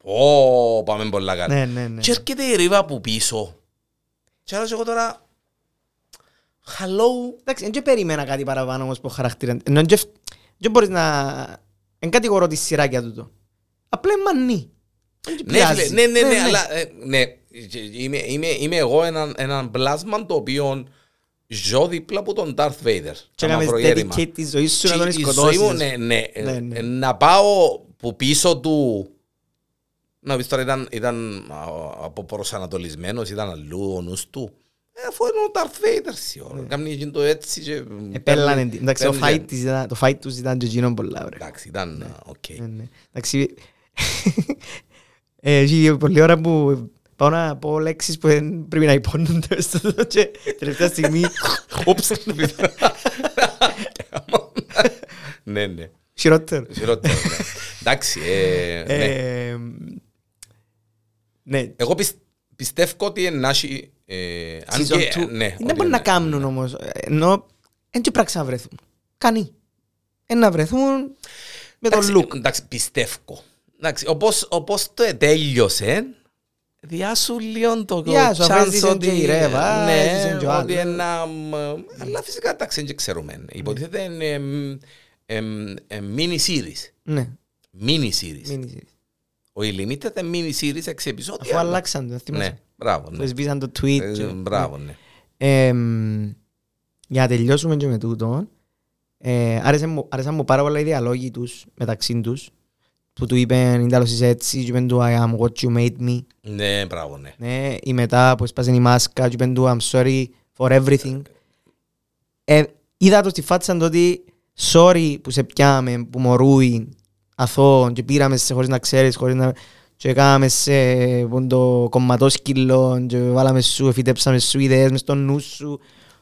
Ω, πάμε πολλά καλά. Ναι, ναι, ναι. Και έρχεται η ρίβα από πίσω. Και άλλος εγώ τώρα, hello, Εντάξει, δεν περίμενα κάτι παραπάνω όμως που χαρακτήρα. Ενώ δεν δεν μπορείς να... Εν κατηγορώ τη σειρά για τούτο. Απλά είναι μανί. Δεν Ναι, πειράζει. φίλε, ναι, ναι, ναι, αλλά ε, ναι, και είμαι, είμαι, είμαι εγώ έναν, έναν πλάσμα το οποίο ζω δίπλα από τον Darth Vader. Και τα έκαμες μαυρογέρημα. dedicate τη ζωή σου να Και τον η ζωή σκοτώσεις. μου, ναι, ναι, ε, Ναι, ναι. ε, να πάω που πίσω του να πεις τώρα ήταν, ήταν α, αποπροσανατολισμένος, ήταν αλλού ο νους του. Ε, αφού είναι ο Darth Vader σιωρά. Κάνει εκείνο το έτσι και... Επέλανε την. Εντάξει, το παίρνει- fight της ήταν- το fight τους ήταν και εκείνο πολλά ωραία. Εντάξει, ήταν, α, οκ. Ναι, ναι. Εντάξει, ε, έχει πολλή ώρα που πάω να πω λέξεις που δεν πρέπει να υπόνονται στο αυτό και τελευταία στιγμή Ούψ. Ναι, ναι. χειρότερο. Χειρότερο, ναι. Εντάξει, ε, ναι. Ε, Ναι, Εγώ πισ- πιστεύω ότι να έχει... ε, αν season και- two. ναι, Δεν ότι μπορεί να ναι. κάνουν όμως. Ενώ δεν και πράξεις να βρεθούν. Κανεί. Ε, να βρεθούν με τον Εντάξει, look. Εντάξει, πιστεύω. Εντάξει, όπως, όπως το τέλειωσε, διάσου λίγο το Διάσου, αφού chance έζησε ότι... και η Ρέβα, ναι, έζησε και ο ότι άλλος. ένα... μ, Αλλά φυσικά εντάξει, δεν ξέρουμε. Υποτίθεται είναι εμ, εμ, εμ, mini series. Ναι, Mini series. Μην είσαι. Ο Illimited είναι mini series, έξι επεισόδια. Αφού αλλάξαν το, Ναι, θυμάσαι. μπράβο. Που Ναι. σβήσαν το tweet. Ε, και- Μπράβο, ναι. Εμ, για να τελειώσουμε και με τούτο, ε, άρεσε μου, άρεσαν μου πάρα πολλά οι διαλόγοι τους μεταξύ τους που του είπαν «Ίνταλος είσαι έτσι» και είπαν του «I am what you made me» Ναι, μπράβο, ναι. ναι, ή μετά που έσπασε η μάσκα και είπαν του «I'm sorry for everything» ε, είδα το στη φάτσα του ότι «sorry που σε πιάμε, που μωρούει αθώο και πήραμε σε χωρίς να ξέρεις, χωρίς να...» και κάναμε σε πον το κομματόσκυλο και βάλαμε σου, εφητέψαμε σου ιδέες μες στο νου σου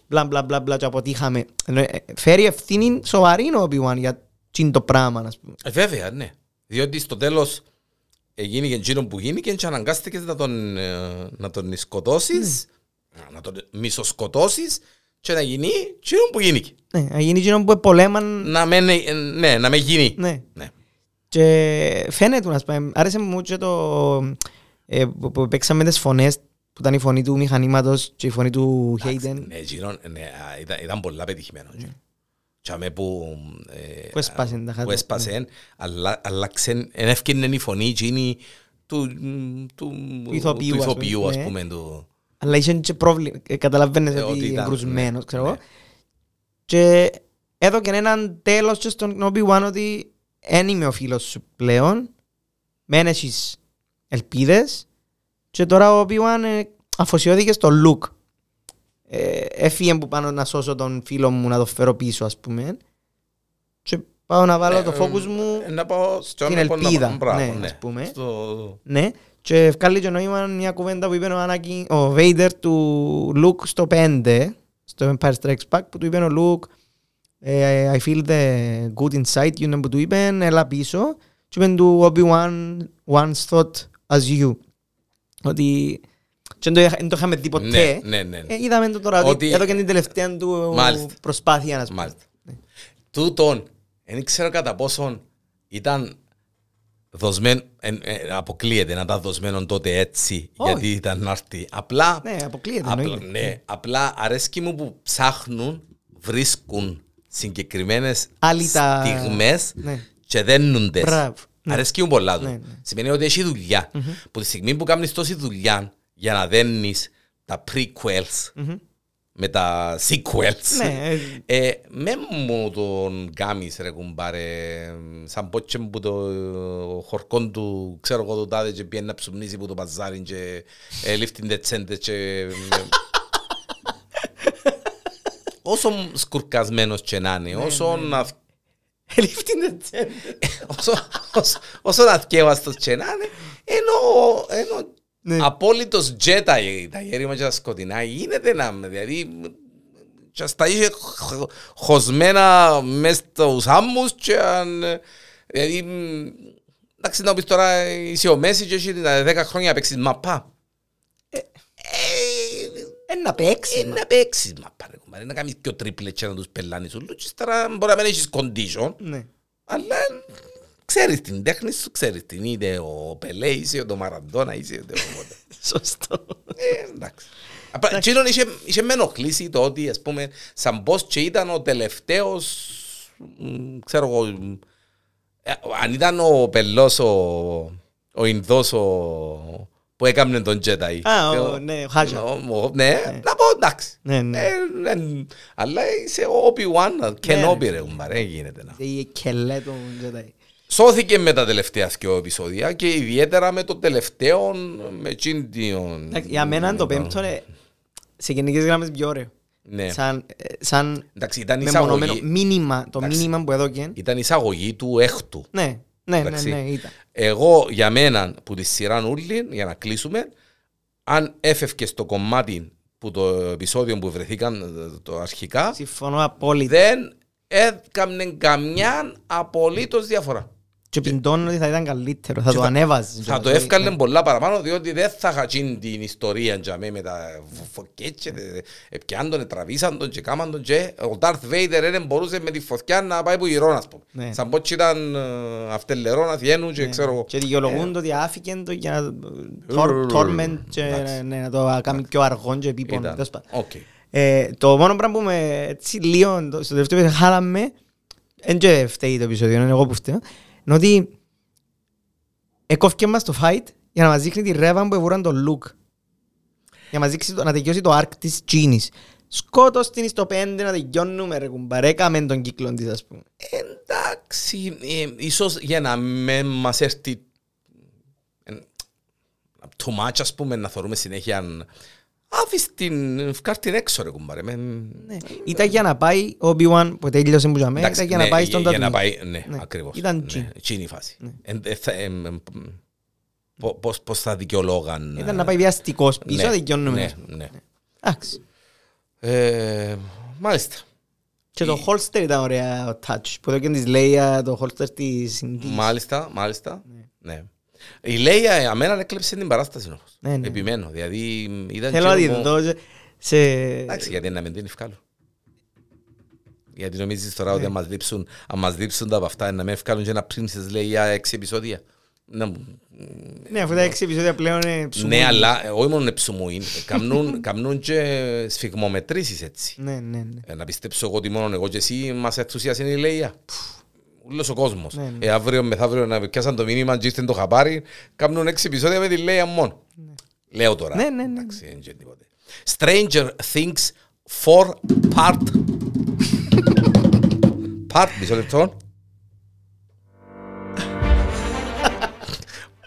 μπλα μπλα μπλα μπλα και αποτύχαμε. Ενώ, ε, Φέρει ευθύνη σοβαρή ο Obi-Wan για τσιν το πράγμα, ας πούμε. Ε, βέβαια, ναι. Διότι στο τέλος έγινε και εκείνο που γίνηκε και αναγκάστηκες να τον, ε, να τον σκοτώσεις, να τον μισοσκοτώσεις και να γίνει εκείνο που γίνηκε. Ναι, να γίνει εκείνο που πολέμαν, Να με, ε, ναι, να με γίνει. ναι. Ναι. Και φαίνεται, να πούμε, άρεσε μου και το ε, που, που παίξαμε τις φωνές που ήταν η φωνή του μηχανήματος και η φωνή του Hayden Ναι, εκείνο, ναι, α, ήταν, ήταν πολλά πετυχημένο. Και αμέ που, ε, Που έσπασε τα χάτια. που έσπασε, αλλά, αλλάξε, εν ευκαιρνε η φωνή εκείνη του, του, Ηθοποιού, του ας ηθοποιού, πούμε, ας ναι. πούμε. Του, αλλά είχε και πρόβλημα, ε, καταλαβαίνεις Ε, ότι ότι είναι ήταν, κρουσμένος, ναι, ξέρω εγώ. ναι. Και έδωκε έναν τέλος και στον Obi-Wan ότι δεν είμαι ο φίλος σου πλέον, μεν έχεις ελπίδες και τώρα ο Obi-Wan ε, αφοσιώθηκε στο look. Ε, έφυγε που πάνω να σώσω τον φίλο μου να το φέρω πίσω ας πούμε και πάω να βάλω Ε, το focus μου ε, να πάω στο Την να πω να- ελπίδα, μπράβο, ναι, ας πούμε. Στο- Ναι, και ευκάλλει και νόημα μια κουβέντα που είπε ο, Anakin, ο Vader του Luke στο 5, στο Empire Strikes Back, που του είπε ο Luke ε, I feel the good inside you, που του είπε, έλα πίσω. Και είπε του Obi-Wan once thought as you. Ότι και δεν το, δεν το είχαμε δει ποτέ. Ναι, ναι, ναι. Ε, είδαμε το τώρα, ότι Ότι- εδώ και την τελευταία του Μάλιστα. προσπάθεια, να πούμε. Μάλιστα. Τούτον, δεν ξέρω κατά πόσον ήταν δοσμένο, εν- ε, αποκλείεται να ήταν δοσμένο τότε έτσι, Όχι. γιατί ήταν να έρθει. Απλά, Ναι, αποκλείεται, απλά, εννοείται. ναι, απλά αρέσκει μου που ψάχνουν, βρίσκουν συγκεκριμένες Άλλοι τα- στιγμές Ναι. και δένουν τες. Μπράβο. Ναι. Αρέσκει μου πολλά του. Ναι, ναι. Σημαίνει ότι έχει δουλειά. Που τη στιγμή που κάνεις τόση δουλειά για να δένεις τα prequels με τα sequels, Ναι, ε, με μου τον κάμεις ρε κουμπάρε, σαν πότσε που το χορκόν του, ξέρω εγώ το τάδε και πιένει να ψουμνίζει που το παζάρι και ε, λίφτην τε τσέντες και... όσο σκουρκασμένος και να είναι, όσο να Ελήφθη την τσέντα. όσο, όσο, όσο αθκεύαστος και να είναι, ενώ, ενώ Ναι. απόλυτος τζε τα, τα γέρημα και τα σκοτεινά γίνεται να, δηλαδή, και στα είχε χ- χωσμένα μες στους άμμους και αν, δηλαδή, μ, εντάξει να πεις τώρα είσαι ο Μέση και έχει τα 10 χρόνια να παίξεις μαπά. Ε, Ένα παίξεις. ε, να παίξεις μαπά ρε κουμπάρε, να κάνεις πιο τρίπλες και να τους πελάνεις όλους και τώρα μπορεί να μην έχεις condition, Ναι. αλλά ξέρεις την τέχνη σου, ξέρεις την είτε ο Πελέ είσαι, ο Μαραντόνα είσαι, είτε όποτε. Σωστό. Ε, εντάξει. Απλά, εκείνον είχε, είχε με ενοχλήσει το ότι, ας πούμε, σαν πως και ήταν ο τελευταίος, μ, ξέρω εγώ, μ, ε, αν ήταν ο Πελός, ο, ο Ινδός, ο, που έκαμνε τον Τζέται. Α, ο- Ε, ο- ναι, ο Χάζα. ο- ο- Ναι, να πω εντάξει. Ναι, ναι. Ε, ε, Αλλά είσαι ο Obi-Wan, και Ναι, νόμπι ναι. ρε, κουμπάρε, γίνεται να. Η κελέ του Jedi. Σώθηκε με τα τελευταία δυο επεισόδια και ιδιαίτερα με το τελευταίο, με εκείνον... Εντάξει, Για μένα το πέμπτο είναι σε γενικές γραμμές πιο ωραίο. Ναι. Σαν, ε, σαν Εντάξει, ήταν μεμονωμένο εισαγωγή, μήνυμα, το Εντάξει. μήνυμα που έδωκε. ήταν εισαγωγή του έκτου. Ναι, ναι, ναι, Εντάξει. ναι, ήταν. Εγώ για μένα που τη σειρά ούλη, για να κλείσουμε, αν έφευκες στο κομμάτι που το επεισόδιο που βρεθήκαν ε, το αρχικά, Συμφωνώ απόλυτα. δεν έκαμνε καμιά απολύτως διαφορά. Και πιντώνω ότι θα ήταν καλύτερο, θα Και το θα- ανέβαζε. Θα το εύκαλε πολλά παραπάνω διότι δεν θα χατσίν την ιστορία για μέ με τα φωτιές και τε- πιάν τον, τραβήσαν τον και κάμαν τον και ο Darth Vader δεν μπορούσε με τη φωτιά να πάει που γυρών ας πούμε. Ναι. Σαν πότσι ήταν ε, αυτελερό να θιένουν και ξέρω εγώ. Και δικαιολογούν το ότι άφηκε το για Ε, να torment και εντάξει. ναι, να το κάνει πιο αργό και επίπονο. Ήταν. τέλος πάντων. Οκ. Ε, Το μόνο πράγμα που με έτσι λίγο το- στο τελευταίο επεισόδιο χάλαμε δεν και φταίει το επεισόδιο, είναι εγώ που φταίω είναι ότι έκοφηκε μας το fight για να μας δείχνει τη Ρέβα που εβούραν τον Luke για να μας δείξει το- να τελειώσει το arc της τζείνης. Σκότωσ' την στο πέντε να τελειώνουμε ρε κουμπάρε έκαμε τον κύκλο της ας πούμε. Εντάξει, ε, ίσως για να με μας έρθει ε, too much ας πούμε να θεωρούμε συνέχεια άφης την, φκάρ την έξω ρε κουμπάρε. με- ναι. Ήταν για να πάει ο Obi-Wan που τέλειωσε που για μένα Εντάξει, ήταν για να ναι, πάει στον για να Tatooine. πάει, ναι, Ναι. ακριβώς. Ήταν ναι, τζιν. τζιν η φάση. Εν- ε, θα- εμ, εμ, πο- πώς- Πώς θα δικαιολόγαν. Ήταν να πάει βιαστικός πίσω, ναι, τελειώνουμε. ναι, ας πούμε. ναι. Εντάξει. Ε, Μάλιστα. Και το holster ήταν ωραία ο touch. Που εδώ και της Leia το holster της Indy. Μάλιστα, μάλιστα. Ναι. Η Λέια ε, αμένα έκλεψε την παράσταση όμως. Ναι, ναι. Επιμένω. Δηλαδή ήταν Θέλω να και τη εγώ- δω σε- σε... Εντάξει, γιατί να μην την ευκάλω. Γιατί νομίζεις τώρα ότι αν μας λείψουν, αν μας λείψουν τα από αυτά να με ευκάλουν και να πρίξεις λέει για έξι επεισόδια. Να μου- Ναι, αφού τα έξι επεισόδια πλέον είναι ψουμούνι. Ναι, αλλά ε, όχι μόνο ψουμούιν, καμνούν, καμνούν και σφιγμομετρήσεις έτσι. Ναι, ναι, ναι. Ε, να πιστέψω εγώ ότι μόνο εγώ και εσύ μας ενθουσιάσει η Λέια. Ούλος ο κόσμος. Ναι, ναι. Ε, αύριο μεθαύριο να πιάσαν το μήνυμα και ήρθαν το χαπάρι, κάνουν έξι επεισόδια με τη Λέια μόνο. Λέω τώρα. Ναι, ναι, ναι. Εντάξει, δεν είναι τίποτε. Stranger Things 4 Part Part, μισό λεπτό.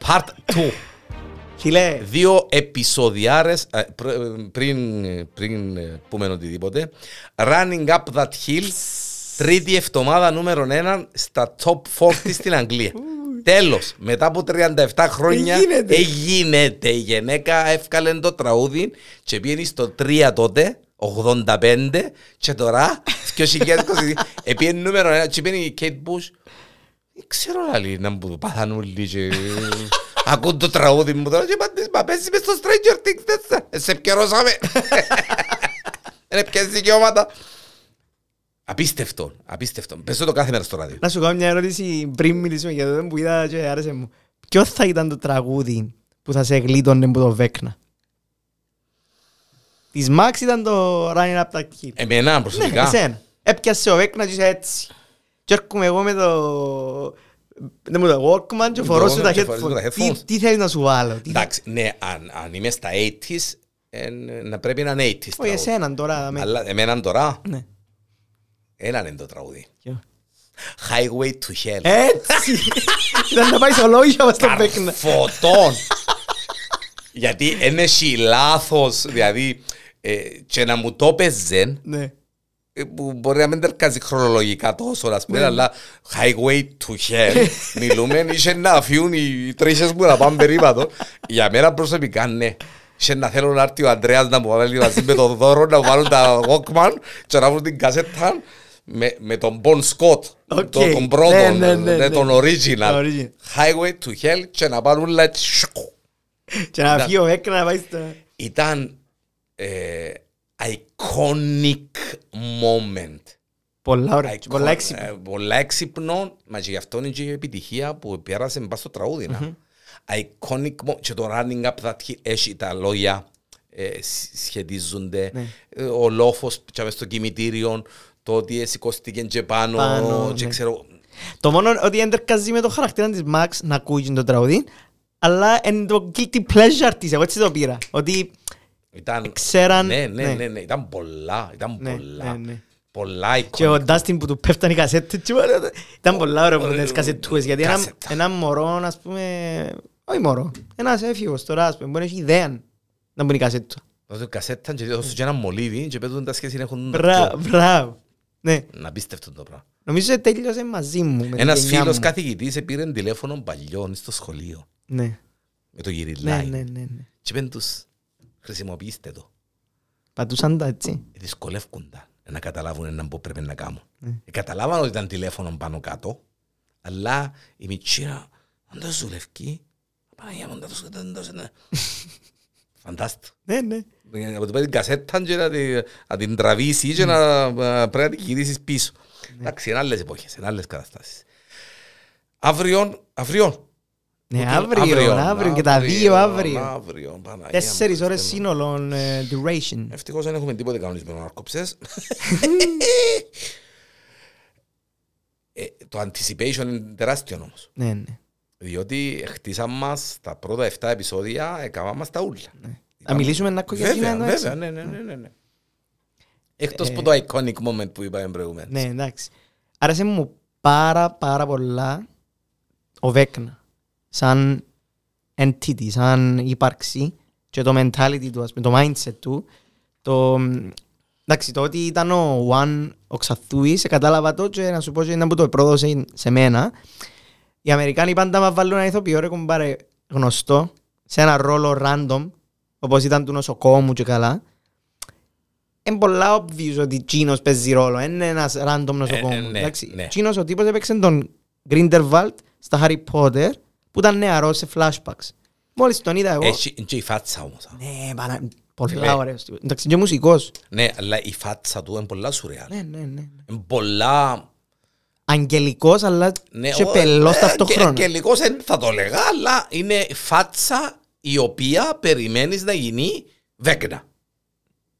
Part 2. Φίλε, Δύο επεισοδιάρες ε, πρ- πριν, πριν ε, πούμε οτιδήποτε. Running up that hill. Τρίτη εβδομάδα νούμερο 1 στα top 40 στην Αγγλία. Τέλος, μετά από 37 χρόνια Εγίνεται. εγίνεται. Η γυναίκα έφκαλε το τραγούδι και πήγαινε στο 3 τότε, 85 και τώρα, 2022, επήγαινε νούμερο 1 και πήγαινε η Kate Bush. Δεν ξέρω άλλη να μου πάθαν όλοι και... Ακούν το τραγούδι μου τώρα και πάντες, μα παίζει μες στο Stranger Things, δεν σε- ε, σε επικαιρώσαμε. Είναι ποιες δικαιώματα. Απίστευτο, απίστευτο. Παίζω το κάθε μέρα στο ράδιο. Να σου κάνω μια ερώτηση πριν μιλήσουμε για το που είδα και άρεσε μου. Ποιος θα ήταν το τραγούδι που θα σε γλίτωνε από το Βέκνα; Της Max ήταν το Running Up That Hill. Εμένα Ναι, προσωπικά. εσένα. Έπιασε ο Βέκνας και είσαι έτσι. Και έρχομαι εγώ με το... Δεν μου το Walkman και Με φορώ το σου τα Walkman και φορείς headphones. τα Τι- headphones. Τι θέλεις να σου βάλω. τι- Εντάξει, ναι, αν, αν είμαι στα 80s, ε, να πρέπει να είναι 80s. Όχι τραγούδι. εσέναν τώρα. δαμε. Αλλά εμένα τώρα, Ναι. Ένα είναι το τραγούδι. Ποιο; Highway to Hell. Έτσι. Ήταν να πάει στο λόγια μας το Βέκνα. Φωτών. Γιατί είναι έχει λάθος, δηλαδή, ε, και να μου το έπαιζε, Ναι. ε, που μπορεί να μην τερκάζει χρονολογικά τόσο, ας Ναι. πούμε, αλλά highway to hell, μιλούμε, είχε να φύγουν οι τρίσες μου να πάνε περίπατο. Για μένα προσωπικά, ναι. Είχε να θέλω να έρθει ο Ανδρέας να μου βάλει μαζί με τον Δώρο, να μου βάλουν τα Walkman και να βρουν την κασέτα με, με τον Bon Scott, Οκ. τον, τον πρώτο, Ναι, ναι, ναι, ναι, ναι. τον original. Original. Highway to hell και να πάρουν όλα έτσι, σουκ. Και να Ναι. φύγει ο Βέκνα να πάει στο... Ήταν ε, iconic moment. Πολλά ωραία. Icon- Πολλά έξυπνα. ε, Πολλά έξυπνο, μα και γι' αυτό είναι και η επιτυχία που πέρασε μπας στο τραγούδι. να. Iconic moment και το running up that hill έχει τα λόγια ε, σ- σχετίζονται. Ναι. Ε, Ο λόφος που μες στο κημητήριο, το ότι σηκώστηκε και πάνω, Πάνω, και ναι. ξέρω... Το μόνο ότι εντερκάζει με το χαρακτήρα της Max να ακούει το τραγούδι, αλλά είναι το guilty pleasure της, εγώ έτσι το πήρα. Ότι Ήταν, ξέραν- ναι, ναι, ναι. ναι, ναι, ήταν πολλά, ήταν Ναι, πολλά. ναι, ναι. Πολλά και ο iconic. Dustin που του πέφταν οι κασέτες και όλα, ήταν πολλά ωραία που τις κασετούες, γιατί ένα, Κασέτα. ένα μωρό, ας πούμε, όχι μωρό, ένας έφηβος τώρα, ας πούμε, μπορεί να έχει ιδέα να μπουν οι κασέτου. Δώσε κασέτα και δώσε και ένα μολύβι και πέτουν τα σχέση έχουν Μπράβο, μπράβο. Ναι, Να πίστευτο το πράγμα. νομίζω ότι τέλειωσε μαζί μου. με την Ένας γενιά φίλος μου. καθηγητής πήρε τηλέφωνο παλιών στο σχολείο Ναι, με το ναι, γυριλάι ναι, ναι. ναι. και πέντε τους χρησιμοποιήστε το. Πατούσαν τα έτσι. Δυσκολεύκονταν να καταλάβουν έναν που πρέπει να κάνουν. Ναι. Ε, Καταλάβαν ότι ήταν τηλέφωνο πάνω κάτω, αλλά η μητσίρα, αν το ζουλευκεί, Παναγία μου, δεν το δεν το- ναι. Φαντάστο. Ναι, ναι. Να του πάει την κασέτα και να τη- να την τραβήσει και να να πρέπει να την γυρίσεις πίσω. Εντάξει, είναι άλλες εποχές, είναι άλλες καταστάσεις. Αύριο, αύριο. Ναι, αύριο, αύριο και τα δύο αύριο. Αύριο, Παναγία Τέσσερις μου, ώρες Χριστέ μου. σύνολο ε, duration. Ευτυχώς δεν έχουμε τίποτε κανονισμένο να αρκόψες. Ε, Το anticipation είναι τεράστιο όμως. Ναι, ναι. Διότι χτίσαμε μας τα πρώτα 7 επεισόδια, έκαναμε μας τα ούλα. Να μιλήσουμε να ακούγεται Βέβαια, ένα, εντάξει. βέβαια, ναι, ναι, ναι, ναι, ναι. Εκτός Ε, από το iconic moment που είπαμε προηγουμένως. Ναι, εντάξει. Άρεσε μου πάρα πάρα πολλά ο Βέκνα. Σαν entity, σαν ύπαρξη και το mentality του, ας πούμε, το mindset του. Το, εντάξει, το ότι ήταν ο One ο Ξαθούης, κατάλαβα το και να σου πω και ήταν που το πρόδωσε σε μένα. Οι Αμερικάνοι πάντα μας βάλουν ένα ηθοποιό ρε κομπάρε γνωστό σε ένα ρόλο random όπως ήταν του νοσοκόμου και καλά. Είναι πολλά obvious ότι Τσίνος παίζει ρόλο. Είναι ένας random νοσοκόμου. Ε, ναι, εντάξει. ναι. Τσίνος ο τύπος έπαιξε τον Grindelwald στα Harry Potter που ήταν νεαρός σε flashbacks. Μόλις τον είδα εγώ. Έχει και η φάτσα όμως. Ναι, παρά, πολλά Ναι. ωραίος τύπος. Εντάξει, και μουσικός. Ναι, αλλά η φάτσα του είναι πολλά σουρεάλ. Ναι, ναι, ναι. Είναι πολλά... Αγγελικός αλλά Ναι, και ο- πελός ε, ταυτόχρονα. Και, και λίγος δεν θα το λέγα, αλλά είναι φάτσα η οποία περιμένεις να γίνει βέγνα.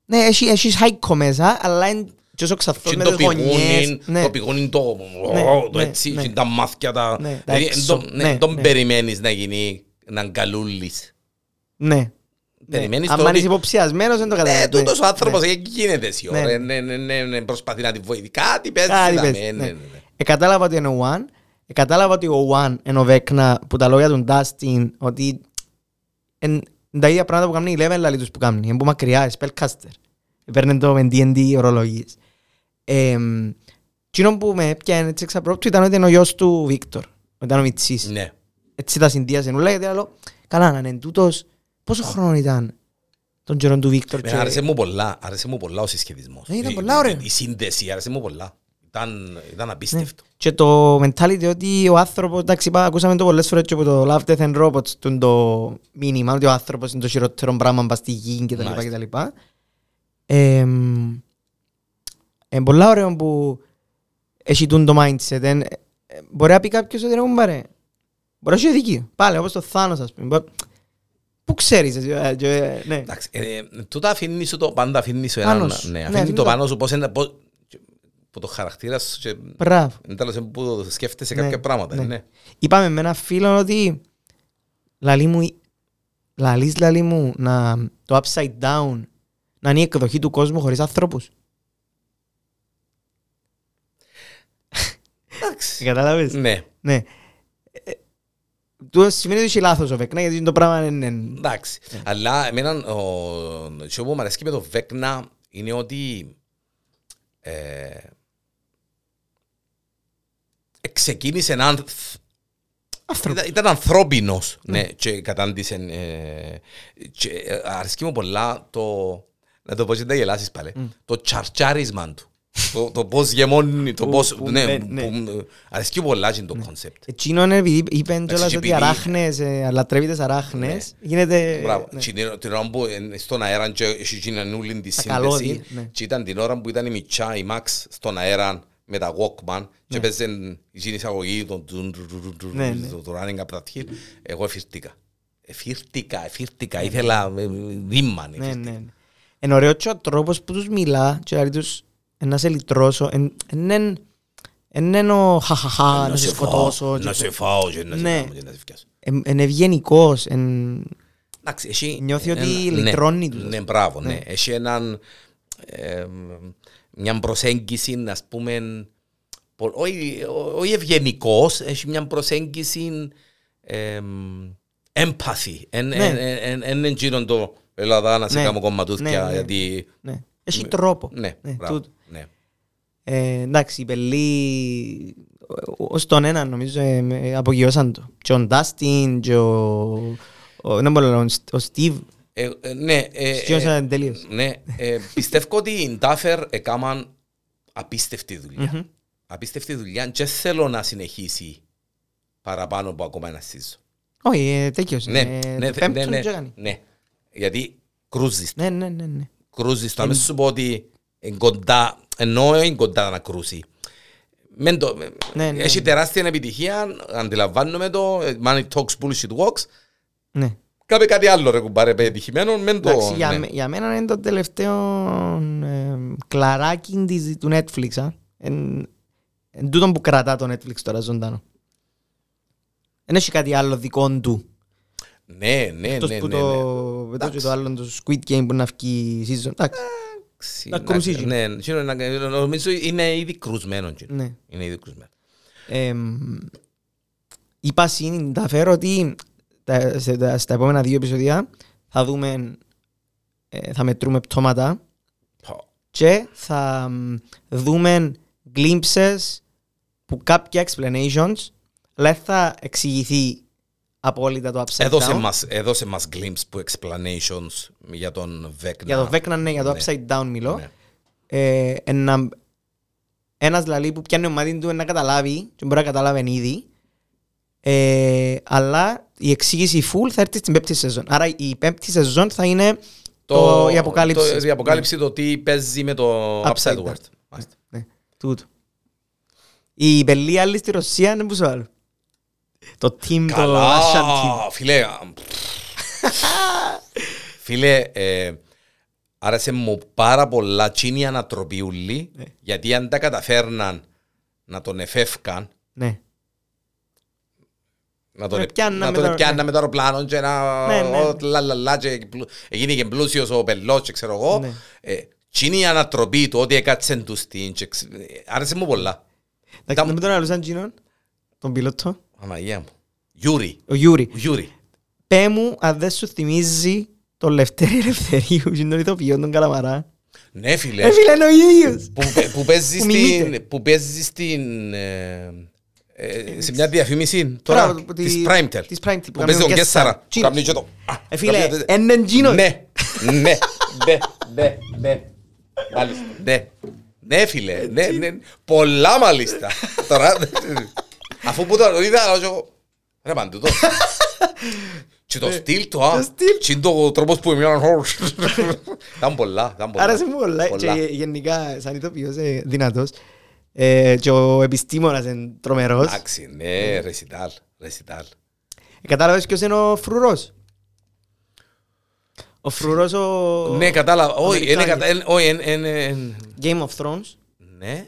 Ναι, έχει, έχεις χάικο μέσα, αλλά είναι και όσο ξαθός Και με το τις γωνιές. πηγούνι, Ναι. το πηγούνι το, Ναι, το ναι, έτσι, ναι. και τα μάθηκια τα... Ναι, τα δηλαδή, έξω, τον- ναι, ναι, τον ναι. περιμένεις να γίνει έναν καλούλης. Ναι. Περιμένεις Αν το ότι- είσαι υποψιασμένος δεν το Ναι, καταλαβαίνεις. τούτος ο άνθρωπος εκεί γίνεται εσύ Ναι. ώρα. Ναι, ναι, ναι, ναι, προσπαθεί να τη βοηθεί. Κάτι παίζει. Κάτι να- πες, ναι, ναι, ναι. ναι, ναι. Ε, κατάλαβα ότι είναι ο One. Ε, κατάλαβα ότι ο One είναι ο Βέκνα που τα λόγια του Dustin ότι είναι τα ίδια πράγματα που κάνει η Eleven λαλί τους που κάνει. Είναι που μακριά, spellcaster. Παίρνει το με D&D ορολογίες. Ε, Εκείνο που με έπιανε έτσι εξαπρόπτου ήταν ότι είναι ο γιος του Βίκτορ. Ήταν ο Μιτσής. Ναι. Έτσι τα συνδύασε όλα γιατί λέω καλά να είναι τούτος πόσο χρόνο ήταν τον καιρό του Βίκτορ. Με άρεσε μου πολλά, άρεσε μου πολλά ο συσχετισμός. Ναι, ήταν Η- πολλά η- ωραίο. Η σύνδεση άρεσε μου πολλά. Ήταν, ήταν απίστευτο. Και το mentality ότι ο άνθρωπος, εντάξει, είπα, ακούσαμε το πολλές φορές και από το Love, Death and Robots, τον το μήνυμα, ότι ο άνθρωπος είναι το χειρότερο πράγμα πας στη γη και τα λοιπά και τα λοιπά. Ε, ε, πολλά ωραίο που έχει τούν το mindset. Ε, ε, μπορεί να πει κάποιος ότι ρε κουμπάρε, μπορεί να έχει δίκιο. Πάλι, όπως το Θάνος, ας πούμε. Μπορεί- Πού ξέρεις, εσύ, ε, και, ε, ναι. Εντάξει, ε, τούτα αφήνεις σου το πάντα αφήνεις σου έναν. Πάνω σου. Ναι, Ναι, αφήνει αφήνει το το- πάνω σου πώς είναι. πώς- που το χαρακτήρας σου και Μπράβο. εν τέλος που σκέφτεσαι Ναι, κάποια πράγματα. ναι. ναι. Είπαμε με ένα φίλο ότι λαλή μου, λαλείς λαλή μου να, το upside down να είναι η εκδοχή του κόσμου χωρίς ανθρώπους. Κατάλαβες; Ναι. Ναι. Ε, Του σημαίνει ότι έχει λάθος ο Βεκνά γιατί το πράγμα είναι... Εντάξει. Αλλά εμένα ο αυτό που μου αρέσει με το Βέκνα είναι ότι ε, ξεκίνησε έναν Άνθρωπο. Ήταν, ήταν ανθρώπινος, ναι, και κατάντησε. Ε, και ε, αρέσκει μου πολλά το. Να το πω και να γελάσεις πάλι. Το τσαρτσάρισμα του. Το, το πώς γεμώνει, το Που- πώς. που- ναι, ναι, που- ναι. που- αρέσκει μου πολλά και το concept. Εκείνο είναι επειδή είπαν κιόλας ότι οι επειδή- αράχνες, ε, λατρεύει τις αράχνες, γίνεται... Μπράβο. ναι. Και την- Την ώρα που είναι στον αέρα και έχει γίνει όλη τη Τα σύνδεση καλώδια, ναι. και ήταν την ώρα που ήταν η μιτσιά, η Μαξ στον αέρα με τα Walkman και παίζε η εισαγωγή το- του- του- του- του- του- Ναι, ναι. του- του running up that hill. Εγώ εφήρτηκα. Εφήρτηκα, εφήρτηκα. Ήθελα ε, ρήμα. Ναι, ναι. ναι. Είναι ωραίος και ο τρόπος που τους μιλά και δηλαδή τους ε, να σε λυτρώσω. Εν είναι ο χαχαχά, να σε σκοτώσω. Να σε φάω και να σε Ναι. κάνω και να σε φτιάσω. Είναι ευγενικός. εν- Εντάξει, έχει Νιώθει ότι ένα- λυτρώνει ναι, τους, ας Ναι, πούμε. μπράβο, ναι. Ναι. Έχει έναν, ε, μια προσέγγιση, ας πούμε, πο- όχι όχι ευγενικός, έχει μια προσέγγιση ε, empathy. Εν Ναι. εν- εν- εν- εν εκείνον το Ελλάδα να σε Ναι. κάνω κομματούθια, Ναι, ναι. γιατί... Ναι. Έχει τρόπο. Ναι, Ναι, μπράβο, τούτο. ναι. Ε, εντάξει, οι πελοί ως τον έναν νομίζω ε, με- απογειώσαν το. Και ο Ντάστιν και ο... ο- Δεν μπορώ να λέω, ο Στίβ. Ε, ε, ναι, ε, Σκιώσαν τελείως. Ναι, ε, πιστεύω ότι οι Ντάφερ έκαναν απίστευτη δουλειά. Απίστευτη δουλειά και θέλω να συνεχίσει παραπάνω από ακόμα ένα season. Όχι, ε, τέτοιος. Ναι, ε, ναι, το ναι, πέμπτον ναι, και έκανε. ναι. Γιατί κρούζεις, Ναι, ναι, ναι. ναι. Κρούζεις. Το αμέσως σου πω ότι είναι κοντά, ενώ είναι κοντά να κρούσει. Μεν το, Ναι, ναι, έχει ναι. τεράστια επιτυχία, αντιλαμβάνομαι το, ε, money talks, bullshit walks. Ναι. Κάπε κάτι άλλο ρε κουμπάρε πετυχημένο, μεν το... Εντάξει, για, ναι. με- για μένα είναι το τελευταίο ε, κλαράκι της, του Netflix. Α. Εν, εν τούτον που κρατά το Netflix τώρα ζωντανό. Δεν έχει κάτι άλλο δικό του. Ναι, ναι, Εκτός ναι, που ναι, το, ναι. μετά και το άλλο το Squid Game που να βγει season. Εντάξει. Εντάξει, Να να- κρούσει. Ναι, εκείνο να- νομίζω είναι ήδη κρουσμένο. εκείνο. Ναι. Είναι ήδη κρουσμένο. Εμ, είπα συνταφέρω ότι τα, σε- τα- στα επόμενα δύο επεισόδια θα δούμε, ε, θα μετρούμε πτώματα Πω. και θα μ, δούμε glimpses που κάποια explanations αλλά δεν θα εξηγηθεί απόλυτα το upside Έδωσε down. μας, έδωσε μας glimpse που explanations για τον Vecna. Για το Vecna, ναι, για το Ναι. upside down μιλώ. Ναι. Ε, ένα, ένας δηλαδή που πιάνει ο μάτι του να καταλάβει και μπορεί να καταλάβει ήδη ε, αλλά η εξήγηση full θα έρθει στην πέμπτη σεζόν. Άρα η πέμπτη σεζόν θα είναι το, η αποκάλυψη. Το, η αποκάλυψη το τι παίζει με το Upside Upside down. World. Μάλιστα. Ναι, τούτο. Η πελή άλλη στη Ρωσία είναι που σου άλλο. Το team, το Russian team. Καλά, φίλε. α, Φίλε, ε, άρεσε μου πάρα πολλά τσίνη ανατροπιούλη, Ναι. γιατί αν τα καταφέρναν να τον εφεύκαν, Ναι. να τον, Με πιάννα να με τον το- πιάννα ναι. με το αεροπλάνο και να Ναι, ναι. ο, λα, λα, λα, και πλου- έγινε και πλούσιος ο πελός και ξέρω εγώ. Ναι. Ε, τσίνη η ανατροπή του, ότι έκατσε τους στην, και ξε- ε, άρεσε μου πολλά. Εντάξει, να μην τον αλούσαν κοινόν, τον πιλότο, Αμαγία μου. Γιούρι. ο Γιούρι. Ο Γιούρι. Πέ μου αν δεν σου θυμίζει τον Λευτέρη Ελευθερίου και τον ηθοποιό τον Καλαμαρά. Ναι φίλε. Ε, φίλε, είναι ο ίδιος. που, παι- που παίζεις Που μιμείται. στην, που παίζεις στην, ε, ε, σε μια διαφήμιση τώρα, Μπράβο, της τη- Primetel, της Primetel, που που κάνει παίζει τον τον Κέσσαρα. Κέσσαρα, που τζείνος. κάνει και το... α, Ε, φίλε, κάνει το- είναι τζείνος. Ναι, ναι, ναι, ναι, ναι, μάλιστα, ναι, Ναι, φίλε. Ναι, ναι. Πολλά μάλιστα. Τώρα, αφού που το είδα, λέω εγώ, ρε παντού το. Και το στυλ του, α. το στυλ. Και είναι το τρόπος που έμειναν χώρους. Ήταν πολλά, ήταν πολλά. Άρεσε μου πολλά. Και γενικά, σαν ηθοποιός ε, δυνατός. Ε, Και ο επιστήμονας είναι τρομερός. Εντάξει, ναι, ρεσιτάλ, ρεσιτάλ. Ε, Κατάλαβες ποιος είναι ο φρουρός; Ο φρουρός ο... Ναι, κατάλαβα. Όχι, είναι Αμερικάνικος. κατα- εν- όχι, εν- εν- εν- Game of Thrones. Ναι.